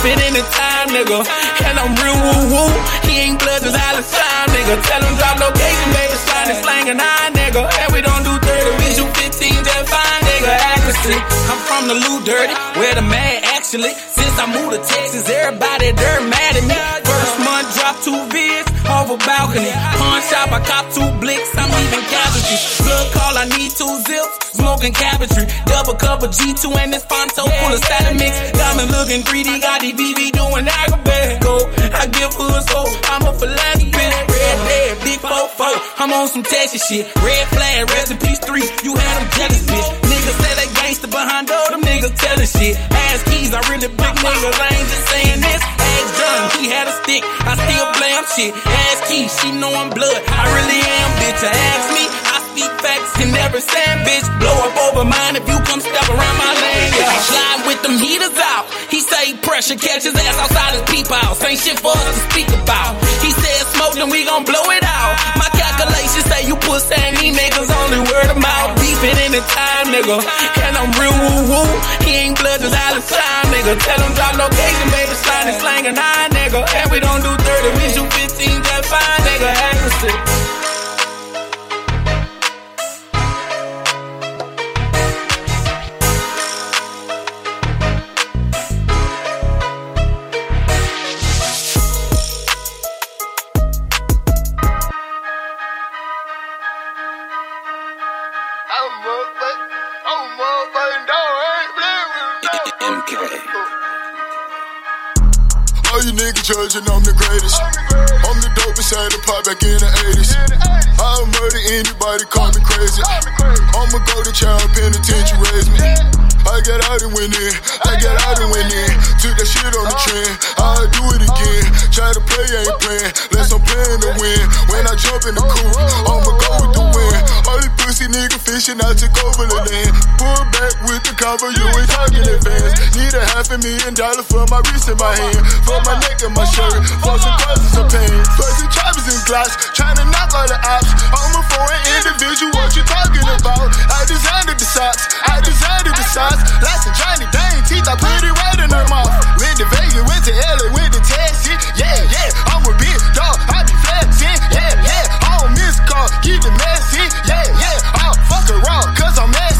Spit in the
time, nigga. And I'm real woo woo. He ain't blood, just all the time, nigga. Tell him drop location, baby. Sign and slang and I, nigga. And we don't do 30, we shoot 15, just fine, nigga. Accuracy. I'm from the Lou Dirty, where the man actually. Since I moved to Texas, everybody, they're mad at me. First month, drop two vids off a balcony. Pawn shop, I cop two blicks, I'm even casualty. Plug call, I need two zips, smoking cabinetry. Double cover G2 and this Fonto full of static mix. Diamond looking 3D, got the BB doing acrobat. Go, I give hood so I'm a philanthropist. Big fofo, I'm on some Texas shit. Red flag, rest in peace three, you had them jealous, bitch. Niggas say they gangster behind door, them niggas telling shit. Ass keys, I really big niggas, I ain't just saying this. Ass John, he had a stick, I still blame shit. Ass key, she know I'm blood, I really am, bitch. Ask me, speak facts and never stand, bitch. Blow up over mine if you come step around my lane. Yeah. Slide with them heaters out. He say pressure, catch his ass outside his peep house. Ain't shit for us to speak about. He said smoke, then we gon' blow it out. My calculations say you pussy and these niggas only word of mouth. Beefing in the time, nigga. And I'm real woo woo. He ain't blood, just out of time, nigga. Tell him drop location, baby, slide and slang a nine, nigga. And we don't do 30, we shoot 15, just fine, nigga. Accuracy.
All you niggas judging I'm the greatest. I'm the dopest had the pop back in the 80s. I'll murder anybody, call me crazy. I'ma go to child penitentiary, raise me. I got out and went in, I got out and went in. Took that shit on the trend, I'll do it again. Try to play, ain't playing, unless I'm playing to win. When I jump in the coupe, I'ma go with the wind. All these pussy nigga fishing, I took over the land. Pull back with the cover, you ain't talking advance. Need a half a million dollars for my wrist in my hand, for my neck and my shirt, for some causes of pain. Pussy choppers and glass, trying to knock all the ops. I'm a foreign individual, what you talking about? I designed the socks, I designed the socks. Lots of Johnny Dane teeth, I put it right in her mouth. Went to Vegas, went to LA, went to Texas. Yeah, yeah, I'm a big dog, I be flexing. Yeah, yeah, I don't miss call, keep the messy. Yeah, yeah, I'll fuck around, cause I'm messy.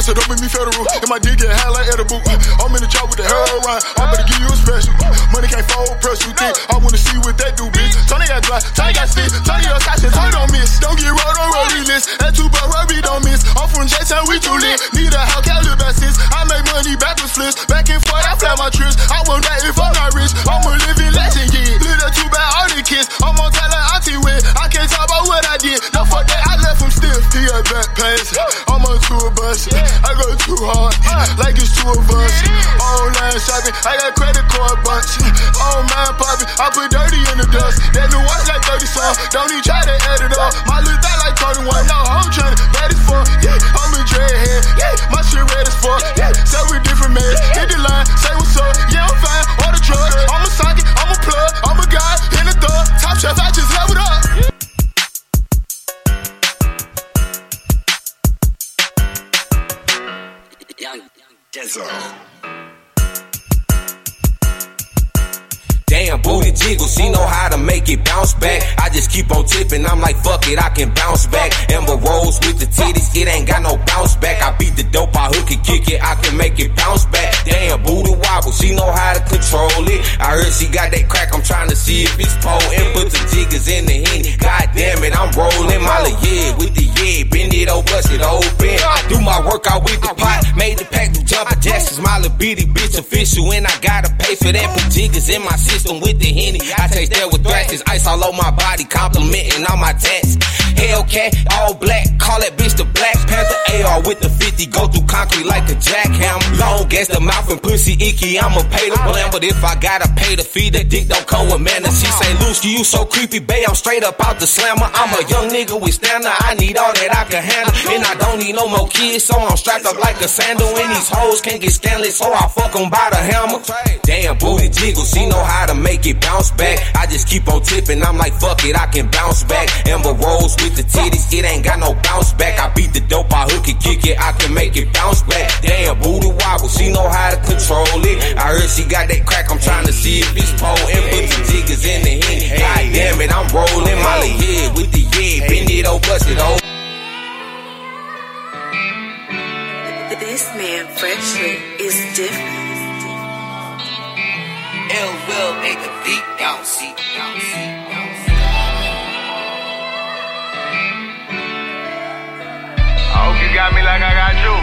I said, don't make me federal. And my dick get high like edible. Uh, I'm in the job with the heroin. I'm gonna give you a special. Uh, money can't fold, press you thick. I wanna see what that do, bitch. Tony got dry, Tony got stick. Tony got scotch and Tony don't miss. Don't get rolled on rolling list. That two bar rugby don't miss. I'm from J-Town, we too lit. Need a house, Calabasas. I make money back with flips. Back and forth, I fly my trips. I won't die if I'm not rich. I'm a living legend, yeah. Little too bad, all the kids. I'm on her auntie with. I can't talk about what I did. No, fuck that, I left him stiff. He got back pass. I'm on tour bus. I go too hard, like it's two of us. Online shopping, I got credit card bunch. Oh man, poppy, I put dirty in the dust. That new watch like 30 some. Don't even try to add it up. My little thing like 21. No, I'm trying to bad as fuck. Yeah, I'm a dreadhead. Yeah, my shit red as fuck. Yeah, with different meds. Hit the line, say what's up. Yeah, I'm fine. All the drugs. I'm a
Desert.
Damn, jiggle, she know how to make it bounce back. I just keep on tipping, I'm like, fuck it, I can bounce back. Amber Rose with the titties, it ain't got no bounce back. I beat the dope, I hook it, kick it, I can make it bounce back. Damn, booty wobble, she know how to control it. I heard she got that crack, I'm trying to see if it's potent. Put the jiggers in the henny, god damn it, I'm rolling my yeah with the yeah, bend it over, bust it open. I do my workout with the pot, made the pack do jumper is my bitty bitch official, and I gotta pay for that. Put jiggers in my system with the henny. I taste that with thrashes, ice all on my body, complimenting all my tats. Hellcat, all black, call that bitch the Black Panther AR with the 50, go through concrete like a jackhammer. Long as the mouth and pussy icky, I'ma pay the blam. But if I gotta pay the fee, the dick don't come with manners. She say, Lusky, you so creepy, babe, I'm straight up out the slammer. I'm a young nigga with stamina, I need all that I can handle. And I don't need no more kids, so I'm strapped up like a sandal. And these hoes can't get scandalous, so I fuck 'em by the hammer. Damn, booty jiggle, she know how to make it bounce back. I just keep on tipping, I'm like, fuck it, I can bounce back. Amber Rose with the titties, it ain't got no bounce back. I beat the dope, I hook it, kick it, I can make it bounce back. Damn, booty wobble, she know how to control it. I heard she got that crack, I'm trying to see if it's potent. Put the jiggers in the henny. God damn it, I'm rolling my yeah with the yeah. Bend it over, bust it over.
This man freshly is different.
Ill will make a deep down seat. Down seat.
I hope you got me like I got you.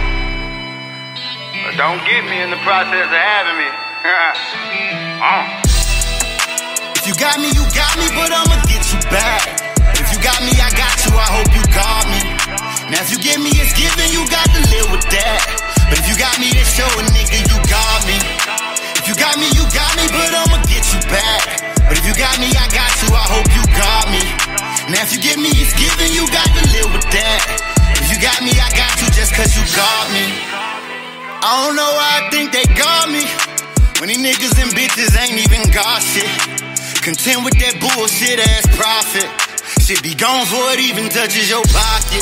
But don't get me in the process of having me. uh.
If you got me, you got me, but I'ma get you back. If you got me, I got you, I hope you got me. Now if you give me, it's given, you got to live with that. But if you got me, then show a nigga you got me. Got me, you got me, but I'ma get you back. But if you got me, I got you, I hope you got me. Now if you give me, it's given, you got to live with that. If you got me, I got you just cause you got me. I don't know why I think they got me. When these niggas and bitches ain't even got shit. Content with that bullshit ass profit. Shit be gone before it even touches your pocket.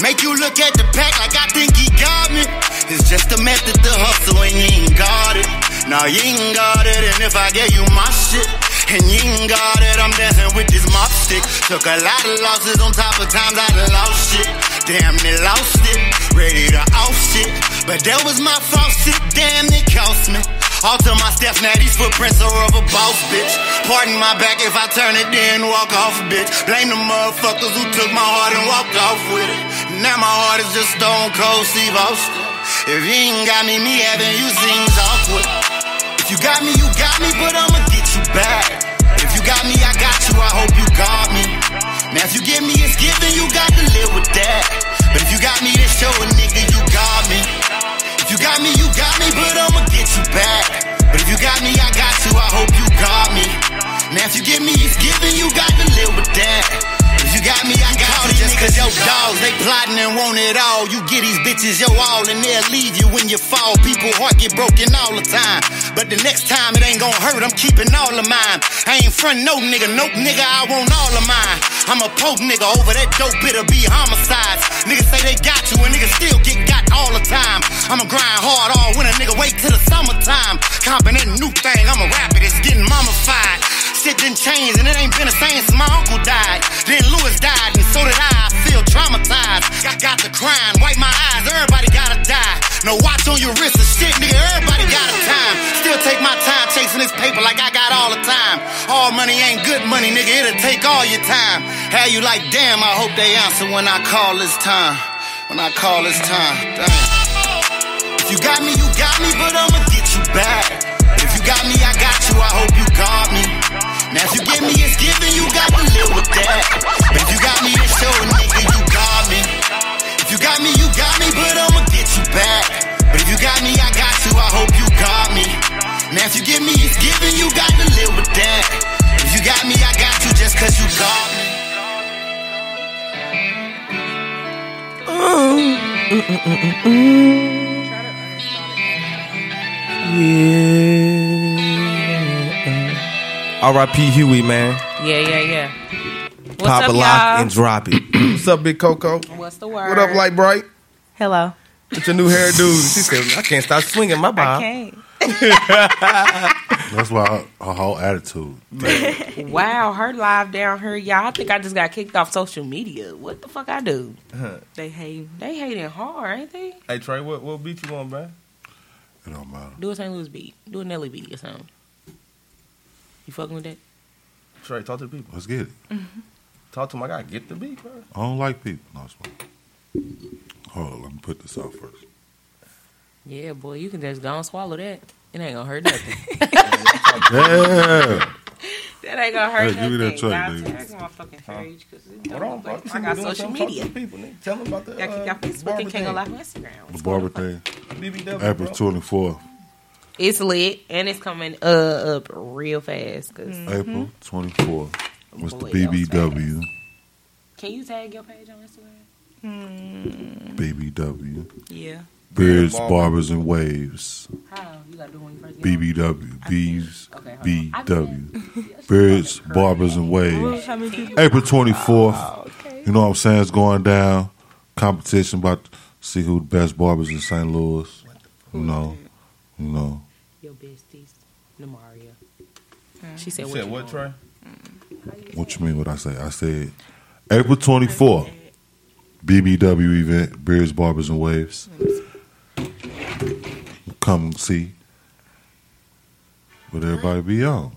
Make you look at the pack like I think he got me. It's just a method to hustle and you ain't got it. Nah, you ain't got it. And if I gave you my shit, and you ain't got it, I'm dancing with this mop stick. Took a lot of losses on top of times I lost shit. Damn, they lost it. Ready to off shit. But that was my fault shit. Damn, it cost me. All Alter my steps, now these footprints are of a boss, bitch. Pardon my back if I turn it in, walk off, bitch. Blame the motherfuckers who took my heart and walked off with it. Now my heart is just stone cold Steve Austin. If you ain't got me, me having you seems awkward. If you got me, you got me, but I'ma get you back. If you got me, I got you, I hope you got me. Now if you give me, it's given, you got to live with that. But if you got me, then show a nigga you got me. If you got me, you got me, but I'ma get you back. But if you got me, I got you, I hope you got me. Now if you give me, it's given, you got to live with that. You got me, I got you just cause your dogs, they plotting and want it all. You get these bitches your all and they'll leave you when you fall. People heart get broken all the time. But the next time it ain't gonna hurt, I'm keeping all of mine. I ain't front no nigga, nope nigga, I want all of mine. I'm a pope nigga, over that dope it'll be homicides. Niggas say they got you and niggas still get got all the time. I'ma grind hard all winter, nigga, wait till the summertime. Comping that new thing, I'm a rapper that's getting mummified. Shit done changed and it ain't been the same since my uncle died. Money ain't good money, nigga, it'll take all your time. How you like, damn, I hope they answer when I call this time. When I call this time, damn. If you got me, you got me, but I'ma get you back. If you got me, I got you, I hope you got me. Now if you give me, it's given, you got to live with that. If you got me, show a nigga you got me. If you got me, you got me, but I'ma get you back. But if you got me, I got you, I hope you got me. Now if you give me, it's given, you got to live with that. If you got me, I got you just cause you got me. Oh.
Yeah. R.I.P. Huey, man.
Yeah, yeah, yeah. What's
Pop
up,
a lock
y'all?
and drop it. What's up, Big Coco?
What's the word?
What up, Light Bright?
Hello.
What's your new hairdo? She said, I can't stop swinging my bob.
I
That's why her, her whole attitude.
wow, her live down here, y'all. I think I just got kicked off social media. What the fuck I do? Uh-huh. They hate. They hating hard, ain't they?
Hey, Trey, what, what beat you on, bro?
It don't matter.
Do a St. Louis beat. Do a Nelly beat or something. You fucking with that?
Trey, talk to the people.
Let's get it. Mm-hmm.
Talk to my guy. Get the beat, bro.
I don't like people. No, it's fine. Hold on, let me put this out first.
Yeah, boy, you can just go and swallow that. It ain't gonna hurt nothing.
Yeah.
That ain't gonna hurt
Hey, give me that
nothing.
tray,
God,
nigga.
that's my fucking page because
Hold on, bro.
I got social media.
People, nigga. Tell them about the
Got
uh,
got Facebook
barber
and can't go
thing.
live on Instagram.
The barber thing.
BBW,
April
bro.
24th.
It's lit and it's coming uh, up real fast. because
April 24th. What's the
Boy,
BBW?
Can you tag your page on Instagram?
BBW.
Yeah.
Beards, Barbers, and Waves.
How? You gotta do it when you first get
BBW. B's. BW. Beards, Barbers, and Waves.
How many people?
April 24th. You know what I'm saying? It's going down. Competition about to see who the best barbers in St. Louis. You know. You know.
Your besties, Namaria. Mm. She said,
You
what,
said
you
what,
want?
Trey? Mm.
What you mean what I say? I said April 24th. BBW event, Beards, Barbers, and Waves. Come see. But everybody be on.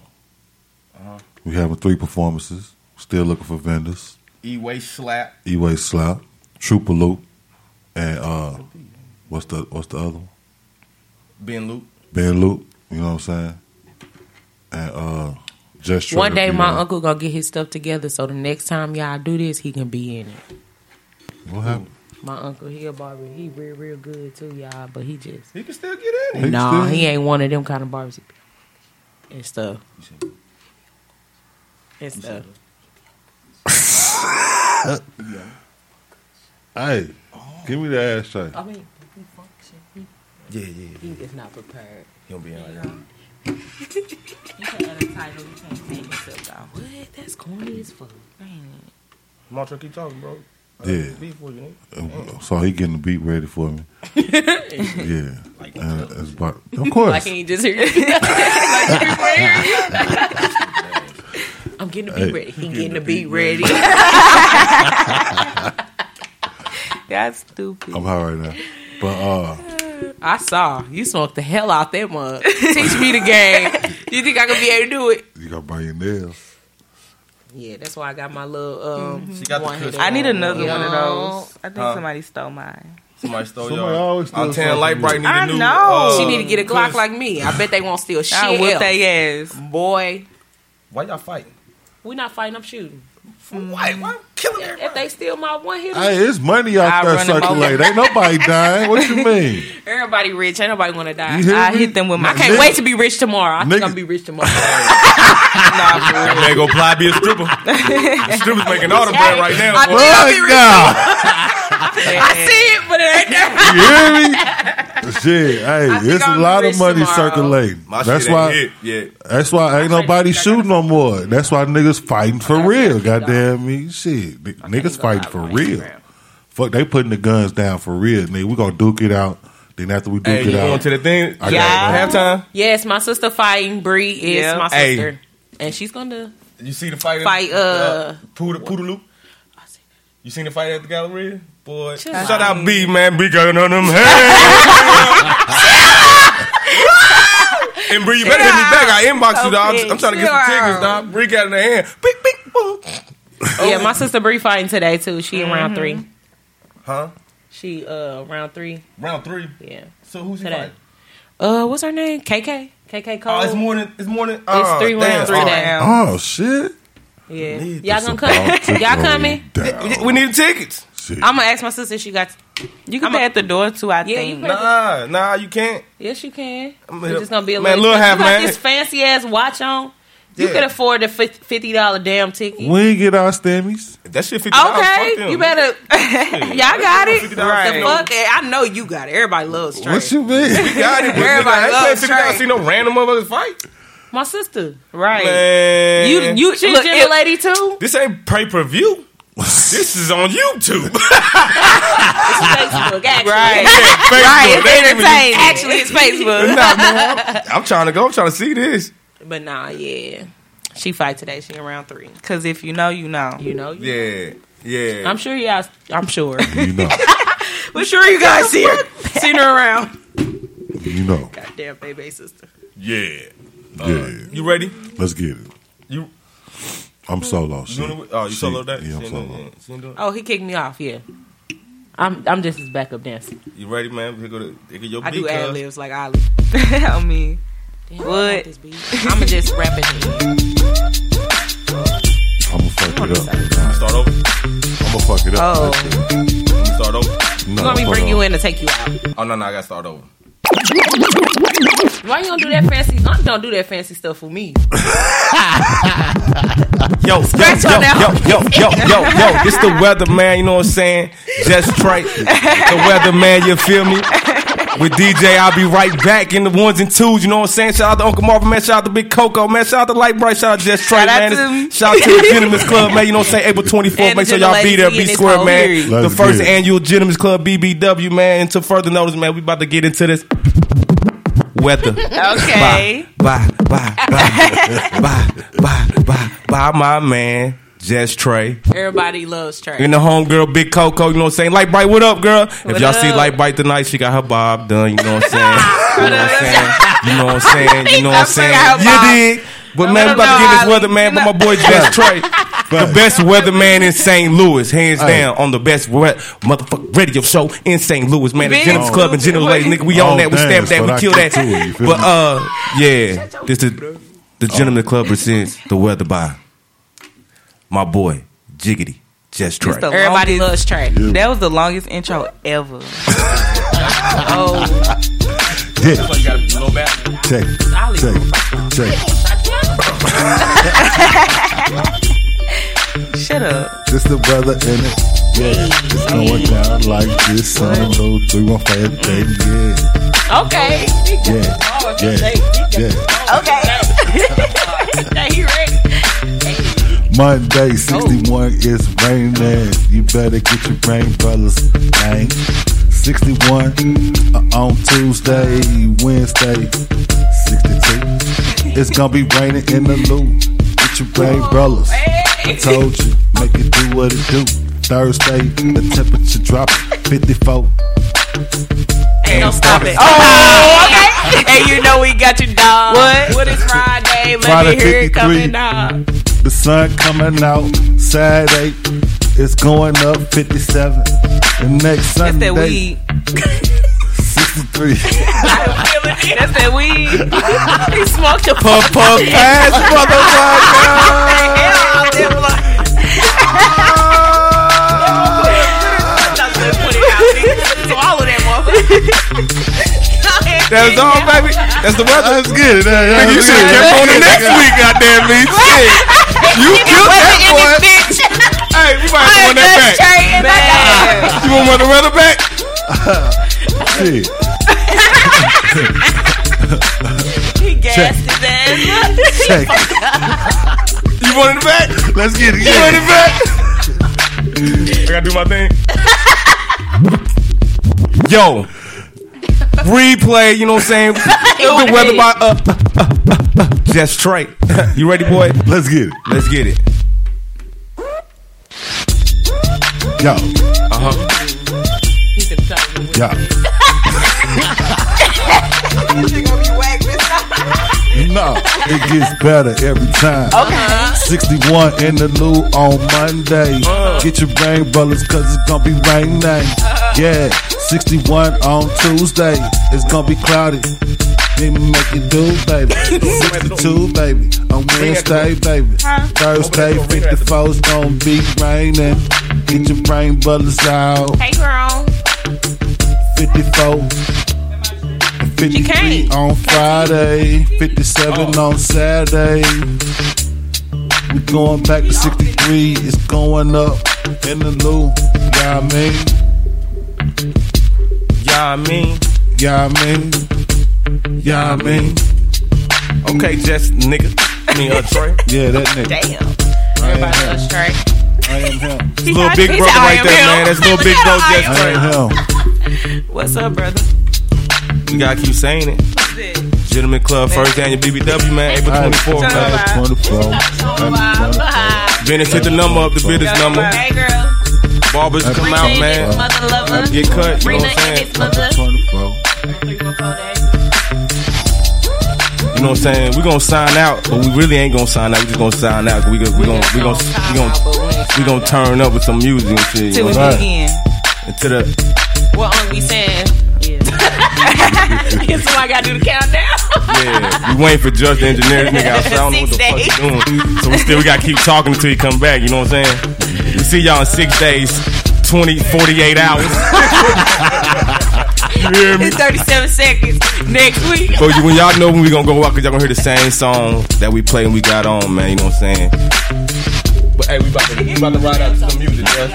Uh-huh.
We having three performances. Still looking for vendors.
E-way slap.
E-way slap, Trooper Loop, and uh, what's the what's the other one?
Ben Luke.
Ben Loop. You know what I'm saying? And uh, just
One day, my
there.
uncle gonna get his stuff together, so the next time y'all do this, he can be in it.
What happened?
My uncle, he a barber. He real, real good too, y'all. But he just
he can still get in
He
nah,
still-
he ain't one of them kind of barbers and stuff. And stuff.
Hey, give me the ashtray.
I mean, he function. He,
Yeah, yeah.
he just not prepared.
He'll be in like
You can't add a title. You can't say yourself down. What? That's corny as fuck. Man.
Montreal, keep talking, bro. I
Yeah.
got for you.
Uh, So he getting the beat ready for me. yeah, and it's about, of course.
Like he ain't just hear you. like he before he hear. I'm getting the beat
Hey.
ready. He getting the beat ready. That's stupid.
I'm high right now, but uh,
I saw you smoked the hell out that mug. Teach me the game. You think I could be able to do it?
you gotta buy your nails.
Yeah, that's why I got my little um.
She got the
one
cushion.
I need another
on.
one of those. I think
Huh?
somebody stole mine.
Somebody stole
Somebody
y'all.
steal
I'm telling
something
Light Bright need
I
a new.
know.
Uh,
She need to get a Glock
cush.
like me. I bet they won't steal shit.
I whip
else.
they ass.
Boy,
Why y'all fighting?
we not fighting. I'm shooting.
Why? Why I'm killing everybody?
If they steal my one hitter,
Hey, it's money out
I
there
run them
circulating. Ain't nobody dying. What you mean?
everybody rich. Ain't nobody want to die.
You hear
I
me?
hit them with my
I can't
Nigga-
wait to be rich tomorrow. I think
Nigga-
I'm gonna be rich tomorrow.
That man go apply be a stripper. the stripper's making all the bread right now.
I
boy.
think I'll be rich.
Nah.
I see it, but it ain't there.
You hear me? Shit, hey,
think
it's a
I'm
lot of money
tomorrow.
circulating.
My
That's
shit ain't
why.
hit yet.
That's why ain't nobody shooting no more. That's why niggas fighting for real. Goddamn me, shit. N- Niggas fighting for real. Fuck, they putting the guns down for real. Nigga, we gonna duke it out. Then after we duke
Hey,
it
you going
out,
to the thing?
I
Yeah.
got
Halftime.
Yes, my sister fighting. Bree is
Yeah.
my
Hey.
sister, and she's gonna
You see the fight?
fight. Uh,
Poodle, Poodle Loop. You seen the fight at the Galleria? Boy,
Chill
shout
out.
out B, man. B got on them hands. and Bree, you better hit me back. I inboxed you, dog. I'm, I'm trying to get some tickets,
out.
dog. Bree got in the hand. Beep, beep, boom.
yeah, my sister Bree fighting today too. She in round three.
Huh?
She uh round three.
Round three.
Yeah.
So who's he
Today.
fighting?
Uh, what's her name? KK. KK Cole.
Oh, it's more than it's more than.
It's
oh,
three
damn.
rounds
Oh,
today.
Oh shit!
Yeah.
Need
Y'all
It's
gonna
about to
come? Y'all
go
coming?
down.
We need tickets.
Shit.
I'm gonna ask my sister if she got.
You can
I'm a-
pay at the door too. I
Yeah,
think.
you pay-
Nah, nah, you can't.
Yes, you can.
I'm
It's just gonna be a
man,
little.
little half
you got
man.
this fancy ass watch on. You
Yeah.
could afford the fifty dollar damn ticket.
We ain't get our stemmies.
That shit fifty dollars.
Okay, you better. Y'all got it.
$50
The fuck? I know you got it. Everybody loves straight.
What you mean?
We got it.
Everybody
nigga, I ain't paying
loves
fifty dollars.
straight.
See no random motherfuckers fight.
My sister, right?
Man,
You you She look, a lady too.
This ain't pay per view. This is on YouTube.
Facebook, actually.
Right.
Facebook.
Right, it's
even
entertaining. Actually, it's Facebook.
Nah, man, I'm, I'm trying to go. I'm trying to see this.
But nah, yeah. She fight today. She in round three.
Because if you know, you know.
You know, you
Yeah, yeah.
I'm sure y'all. I'm sure.
You know.
We're sure you guys see her. Seen her around.
You know.
Goddamn baby sister.
yeah. Uh,
Yeah.
You ready?
Let's get it.
You.
I'm hmm. solo.
You
Shit.
doing? Oh, you
Shit.
solo that?
Yeah, I'm
She
solo.
doing it. She ain't doing it?
Oh, he kicked me off. Yeah. I'm. I'm just his backup dancer.
You ready, man? Here go the, here go your
I
beat,
do ad libs like Ali.
I mean,
Damn,
What?
I'ma just rap it.
I'm gonna fuck it up.
Start over.
I'm gonna fuck it up.
Oh.
Start over.
You want me to bring
on.
you in to take you out?
Oh no, no, I gotta start over.
Why you don't do that fancy? uh, Don't do that fancy stuff for me.
Yo, yo,
Scratch
yo,
on
yo, yo, yo, yo, yo. This the weather man, you know what I'm saying? Just Trey, the weather man, you feel me? With DJ, I'll be right back in the ones and twos, you know what I'm saying? Shout out to Uncle Marvin, man. Shout out to Big Coco, man. Shout out to Light Bright. Shout out to Just Trey, man.
to.
Shout out to the Gentlemen's Club, man. You know what I'm saying? April 24th.
And
Make sure y'all be there. Be square, man. The first
get
annual Gentlemen's Club BBW, man. And to further notice, man, we about to get into this weather.
okay.
Bye, bye, bye, bye, bye, bye, bye, bye, my man, Jess Trey.
Everybody loves Trey.
And the homegirl, Big Coco, you know what I'm saying? Light Bright, what up, girl? if y'all see? Light Bright tonight, she got her bob done, you know what I'm saying? you know what I'm saying? You know what I'm saying? You know what I'm saying? You dig? But man, we about to get this weather man, but my boy Jess Trey, the best weatherman in St. Louis, hands
Hey.
down, on the best we- motherfucking radio show in St. Louis, man. The
Bitch.
Gentleman's Club and General Lady, nigga, we
Oh,
on that, we
damn,
stamp that,
so
we
I
kill
get
that.
to it, you feel
But
me?
uh, yeah, this is the Gentleman Club presents the weather by my boy Jiggity Just Trey.
The
Everybody
longest-
loves Trey.
That was the longest intro ever. oh,
Yeah.
you gotta go
shut up.
This the weather in it. Yeah, it's going down like this on the one five day. Yeah,
Okay.
yeah, yeah, yeah.
Okay. Now he ready.
Monday, 61 is raining. You better get your rain brothers, man. 61 uh, on Tuesday, Wednesday, 62. It's gonna be raining in the loop. Get your rain brothers. I told you, make it do what it do. Thursday, the temperature drop 54.
Hey, don't stop oh, it. Oh, okay. and you know we got you, dog. What? What is Friday? Let
Friday
me hear it
53.
coming, dog.
The sun coming out Saturday. It's going up 57. The next
That's
Sunday,
that weed.
63.
That's that weed. he smoked a
Puff, puff, pass,
Swallow that motherfucker.
That's all, baby. That's the weather.
That's good. That-
Nigga, you
that's
should have kept on the next week, goddamn me. Shit. You killed that boy. Hey, we might have to run that back. You want to run the weather back?
Shit.
He gassed
Check.
his ass.
Check.
You want it back?
Let's get it.
You want it back? I gotta do my thing. Yo, replay. You know what I'm saying? the weather by uh, uh, uh, uh, Jess Trey. You ready, boy?
Let's get it.
Let's get it.
Yo,
Uh huh.
yo. No, it gets better every time.
Okay.
61 in the Lou on Monday. Uh. Get your rain brothers, cause it's gonna be rain night. Yeah, 61 on Tuesday. It's gonna be cloudy. Let me make it do, baby. 62, baby. On Wednesday, baby. Thursday, 54 is gonna be raining. Get your rain brothers out.
Hey, girl.
54. 53 on Friday, 57 on Saturday. We going back to 63. It's going up in the loop. Yeah, I mean.
Yeah, I mean.
Yeah, I mean. Yeah, I mean.
Okay, just nigga. I mean, uh, Trey.
Yeah, that nigga.
Damn. Everybody loves Trey.
I am him.
It's little big brother right there,
him."
man. That's little big bro Jess
I
Trey.
What's up, brother?
You gotta keep saying it. Gentleman Club, first annual BBW, man, April 24th, man.
24.
Venice hit the number up, the business number.
Hey, girl.
Barbers come out, man. Get cut, you know what I'm saying?
his mother.
24.
You know what I'm saying? We gonna sign out, but we really ain't gonna sign out. We just gonna sign out. We gonna we gonna we gonna we gonna we gonna turn up with some music and shit. you
Till we
what I'm
begin.
Until the
What on we saying? So I gotta do the countdown.
yeah, we waiting for Judge the engineer nigga outside. I don't know what the fuck he doing. So we still we gotta keep talking until he come back. You know what I'm saying? We see y'all in six days, 20, 48 hours. you hear me?
It's 37 seconds next week.
So you, when y'all know when we gonna go out, cause y'all gonna hear the same song that we play and we got on, man. You know what I'm saying? But hey, we about to, we about to ride out to some music, man.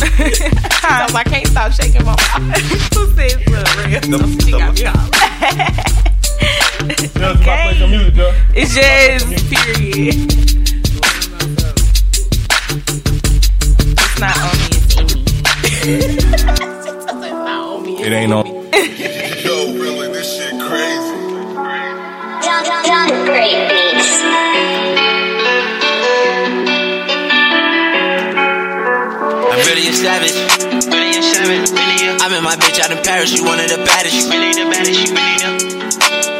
Sometimes I can't stop shaking my mouth. Who says real? So she got me all.
Okay.
It's just period. It's not on me, it's in me.
It ain't on. Me.
Yo, really, this shit crazy.
Great beats.
I'm in my bitch out in Paris. You one of the baddest. You really the baddest. You really the.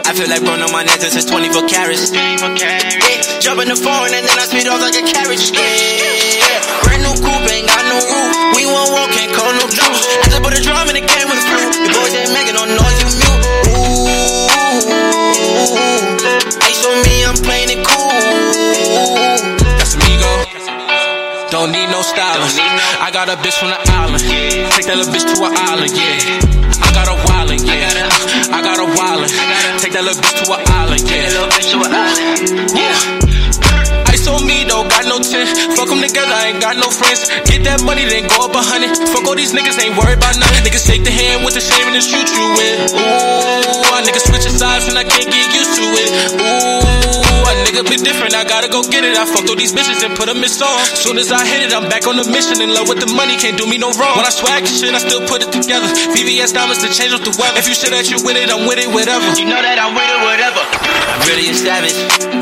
I feel like Bruno Monet's is 24 carats. 24 carats. Yeah. Jump in the foreign and then I speed off like a carriage. Yeah. yeah. Brand new coupe, ain't got no roof. We won't walk, can't call no juice. I just put a drum in the game with a flute. The boys ain't making no noise.
I got a bitch from the island. Take that little bitch to an island, yeah. I got a wildin', yeah. I got a wildin'. Take that little bitch to an island, yeah. Yeah. Ice on me, though, got no tin. Fuck them together, I ain't got no friends. Get that money, then go up a hundred. Fuck all these niggas, ain't worried about nothing. Niggas take the hand with the shame and then shoot you with. Ooh, a nigga switching sides and I can't get used to it. Ooh, nigga be different, I gotta go get it. I fucked all these bitches and put a miss on. Soon as I hit it, I'm back on the mission. In love with the money, can't do me no wrong. When I swag and shit, I still put it together. VVS diamonds to change up the weather. If you say that you with it, I'm with it, whatever.
You know that I'm with it, whatever. I'm really a savage.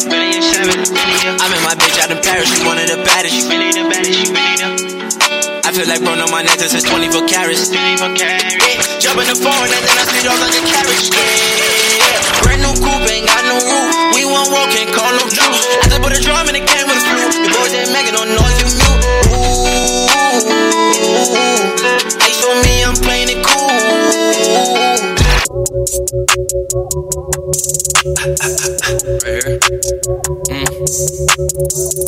Really a savage. I'm in my bitch out in Paris. She one of the baddest. She really the baddest. She really the. I feel like Bruno Martinez is 24 carats. 24 carats. Yeah, jump in the phone and then I speed off like a carriage. Yeah, brand new coupe, ain't got no roof. We won't walk, can't call no juice. I just put a drum in the game with a flute. The boys ain't making no noise, you mute. Ooh, ice on me, I'm playing
Mm.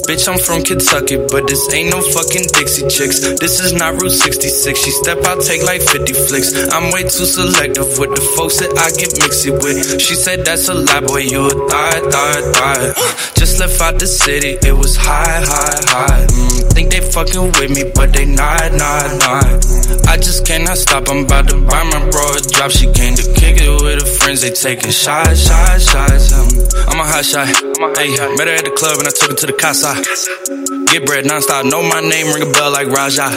Bitch, I'm from Kentucky, but this ain't no fucking Dixie chicks. This is not Route 66. She step out, take like 50 flicks. I'm way too selective with the folks that I get mixy with. She said that's a lie, boy, you a thigh, thigh, thigh. Just left out the city, it was high, high, high. Mm, think they fucking with me, but they not, not, not. I just cannot stop, I'm about to buy my bro a drop. She came to kick it with her friends, they taking shots, shots, shots. Um, I'm a hot shot. Hey, met her at the club and I took her to the casa. Get bread nonstop, know my name, ring a bell like Raja.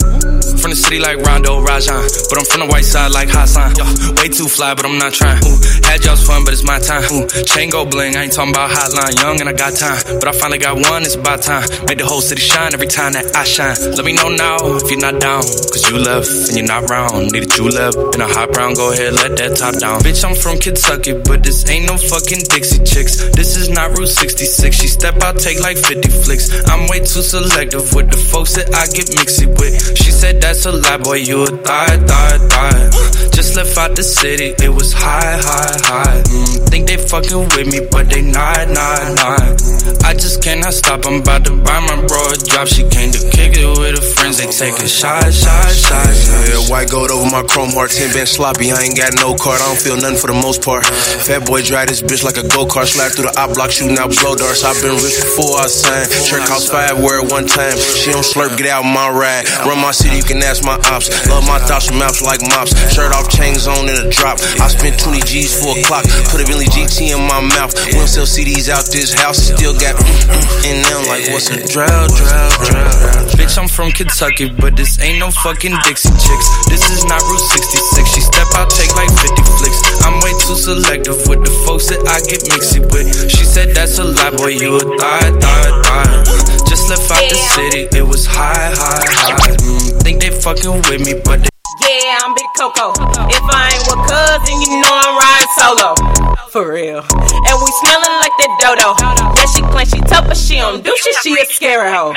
From the city like Rondo Rajan, but I'm from the white side like Hassan. Yo, way too fly, but I'm not trying. Ooh, had y'all's fun, but it's my time. Ooh, chain go bling, I ain't talking about hotline. Young and I got time, but I finally got one, it's about time. Make the whole city shine every time that I shine. Let me know now if you're not down, cause you left and you're not round. Need a you left in a hot brown, go ahead, let that top down. Bitch, I'm from Kentucky, but this ain't no fucking Dixie chicks. This is not Route 66. She step out, take like 50 flicks. I'm way too selective with the folks that I get mixy with. She said that's a lie, boy, you a thigh, thigh, thigh. Just left out the city, it was high, high, high. Mm, think they fucking with me, but they not, not, not. I just cannot stop, I'm about to buy my bro a drop. She came to kick it with her friends, they taking shots, shots, shots.
Yeah, white gold over my chrome heart, 10 been sloppy. I ain't got no card, I don't feel for the most part. Fat boy drive this bitch like a go kart, slide through the op block, shooting out blow darts. I've been rich before I signed. Shirt cost five, it one time. She don't slurp, get out my ride. Run my city, you can ask my ops. Love my thoughts from maps like mops. Shirt off, chains on in a drop. I spent 20 G's for a clock. Put a Billy GT in my mouth. We don't sell CDs out this house, still got mm, mm, in them like what's a drought, drought, drought.
Bitch, I'm from Kentucky, but this ain't no fucking Dixie chicks. This is not Route 66. She step out, take like 50 flicks. I'm way too selective with the folks that I get mixy with. She said that's a lie, boy, you a thigh, thigh, thigh. Just left out the city, it was high, high, high. Mm, think they fucking with me, but they
Yeah, I'm Big Coco. If I ain't with cousin, you know I'm riding solo. For real. And we smelling like that dodo. Yeah, she claims she tough, but she don't do shit. She a scary hoe.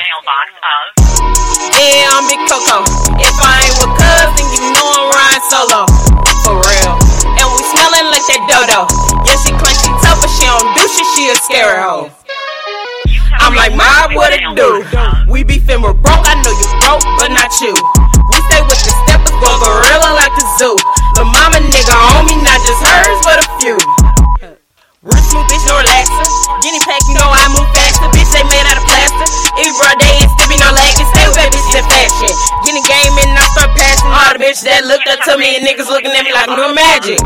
Yeah, I'm Big Coco. If I ain't with cousin, you know I'm riding solo. Smelling that dodo. Yeah, she claims she tough, but she don't do shit. She a scary hoe. I'm like, Mob, what it do? We beefing with broke, I know you broke, but not you. We stay with the steppers, go gorilla like the zoo. The mama nigga on me, not just hers, but a few. Real smooth bitch, no relaxer. Guinea pack, you know I move faster. Bitch, they made out of plaster. Every broad day ain't still be no lagging. Stay with that bitch in fashion. Get in game and I start passing. All the bitches that looked up to me and niggas looking at me like doing magic.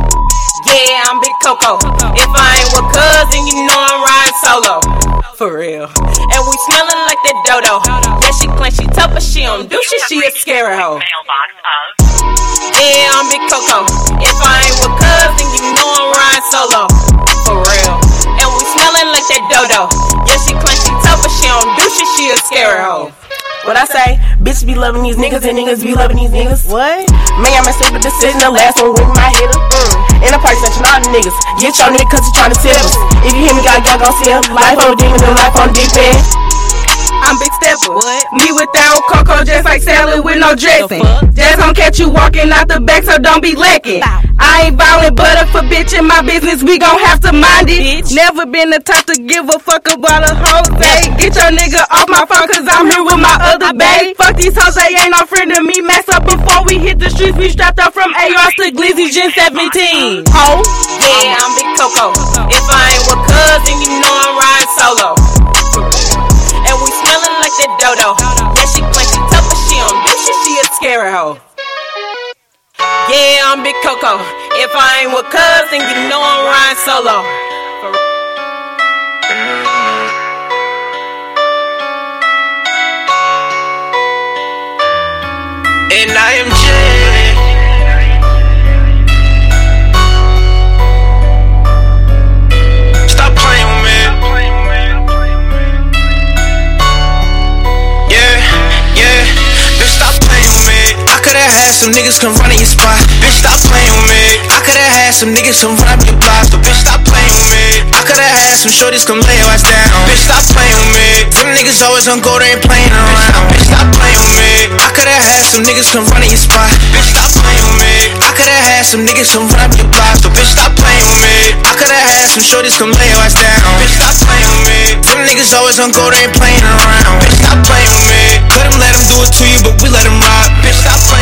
Yeah, I'm Big Coco. If I ain't with cousin, you know I'm riding solo. For real. And we smelling like that dodo. Yeah, she claims she tough, but she don't do shit. She a scary hoe. Yeah, I'm Big Coco. If I ain't with cousin, you know I'm riding solo. For real. And we smelling like that dodo. Yeah, she claims she tough, but she don't do shit. She a scary hoe. What I say? Bitch be loving these niggas and niggas be loving these niggas. What? Man, I'm a stupid decision. The last one with my hitter. Mm. In a price section, all the niggas. Get your nigga cause he tryna tell us. If you hear me, God, y'all gon' see him. Life on demon and life on deep end. I'm Big Stepper. What? Me without Coco, just like salad with no dressing. Just gon' catch you walking out the back, so don't be lacking. I ain't violent, but if a bitch in my business, we gon' have to mind it. Bitch. Never been the type to give a fuck about a hoe. Get your nigga off my phone, cause I'm here with my other babe. Fuck these hoes, they ain't no friend of me. Mess up before we hit the streets, we strapped up from ARs to Glizzy, Gen 17. Oh, yeah, I'm Big Coco. If I ain't with cousin, you know I'm riding solo. Dodo. Yeah, she claim she tough, but she don't do shit, she a scary hoe. Yeah, I'm Big Coco. If I ain't with cousin, you know I'm riding solo.
And I am Jay. Some niggas come run in your spot. Bitch, stop playing with me. I coulda had some niggas come run up your block. So bitch, stop playing with me. I coulda had some shorties come lay your ass down. Bitch, stop playing with me. Them niggas always on go, they ain't playing around. Bitch, stop playing with me. I coulda had some niggas come run in your spot. Bitch, stop playing with me. I coulda had some niggas come run up your block. So bitch, stop playing with me. I coulda had some shorties come lay your ass down. Bitch, stop playing with me. Them niggas always on go, they ain't playing around. Bitch, stop playing with me. Let them let them do it to you, but we let them rock. Bitch, stop playing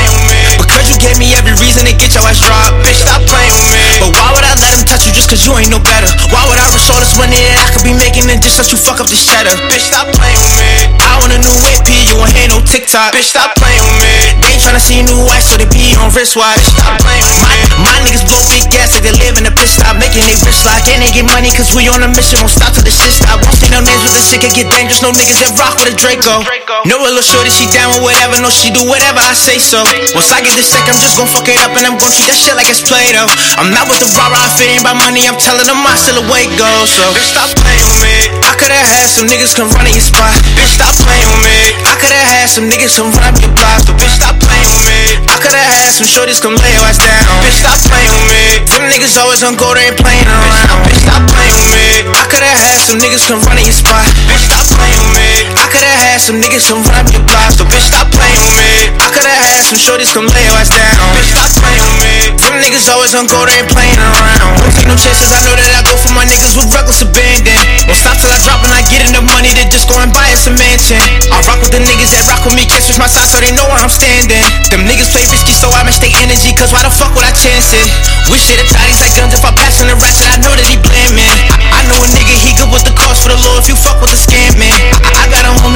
you gave me every reason to get your ass dropped. Bitch, stop playing with me. But why would I let him touch you just cause you ain't no better? Why would I risk all this money that I could be making and just let you fuck up this cheddar? Bitch, stop playing with me. I want a new AP, you hear no TikTok. Bitch, stop playing with me. Tryna see new wife, so they be on wristwatch. Stop playing with me. My, my niggas blow big gas like they live in a pit stop, making they rich like and they get money cause we on a mission. Won't stop till the shit stop. Won't say no names with the shit can get dangerous. No niggas that rock with a Draco. No a little shorty, she down with whatever. No, she do whatever I say so. Once I get this check, I'm just gon' fuck it up and I'm gon' treat that shit like it's Play-Doh. I'm not with the rah rah, if it ain't about money, I'm telling them I still away go. So bitch, stop playing with me. I coulda had some niggas come run in your spot. Bitch, stop playing with me. I coulda had some niggas come run up your block. So bitch, stop playing with me. I coulda had some shorties come lay your ass down. Bitch, stop playing with me. Them niggas always on go, they ain't playing around. Bitch, stop playing with me. I coulda had some niggas come run in your spot. Bitch, stop playing with me. I coulda had some niggas come run up your block. So bitch, stop playing with me. I coulda had some shorties come lay your ass down. Bitch, stop playing with me. Them niggas always on go, they ain't playing around. Don't take no chances, I know that I go for my niggas with reckless abandon. Won't stop till I drop and I get enough money to just go and buy us a mansion. I rock with the niggas that rock with me, can't switch my side so they know where I'm standing. Them niggas play risky, so I match their energy, cause why the fuck would I chance it? Wish it the toddies like guns if I pass on the ratchet, I know that he blaming. I, I know a nigga, he good with the cost for the low if you fuck with the scamming. I,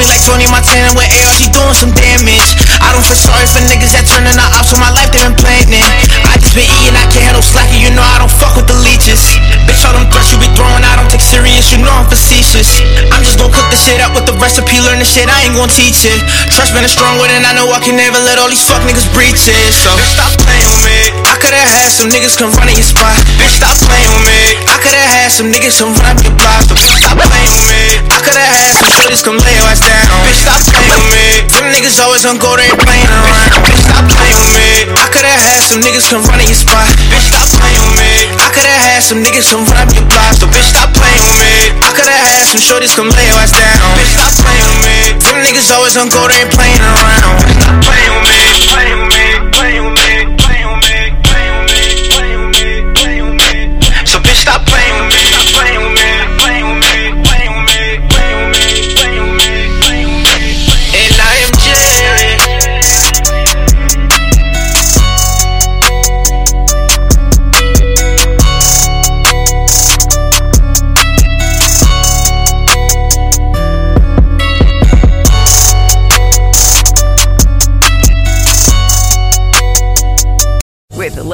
Homie like Tony Montana with AR, doing some damage. I don't feel sorry for niggas that turning out ops on my life, they been planning. I just been eating, I can't handle slacking, you know I don't fuck with the leeches. Bitch, all them threats you be throwing, I don't take serious, you know I'm facetious. I'm just gon' cook the shit up with the recipe, learn the shit, I ain't gon' teach it. Trust been a strong word, and I know I can never let all these fuck niggas breach it. So, stop playing with me. I coulda had some niggas come run in your spot. Bitch, stop playing with me. I coulda had some niggas come run up your block. So, bitch, stop playing with me. I coulda had some shorties come lay your ass down. Bitch, stop playing with me. Them niggas always on go, they ain't playing around. Bitch, stop playing with me. I coulda had some niggas come run in your spot. Bitch, stop playing with me. I coulda had some niggas come run up your block. So, bitch, stop playing with me. I coulda had some shorties come lay your ass down. Bitch, stop playing with me. Them niggas always on go, they ain't playing around. Stop playing with me. Playing with me. Playing with me. Playing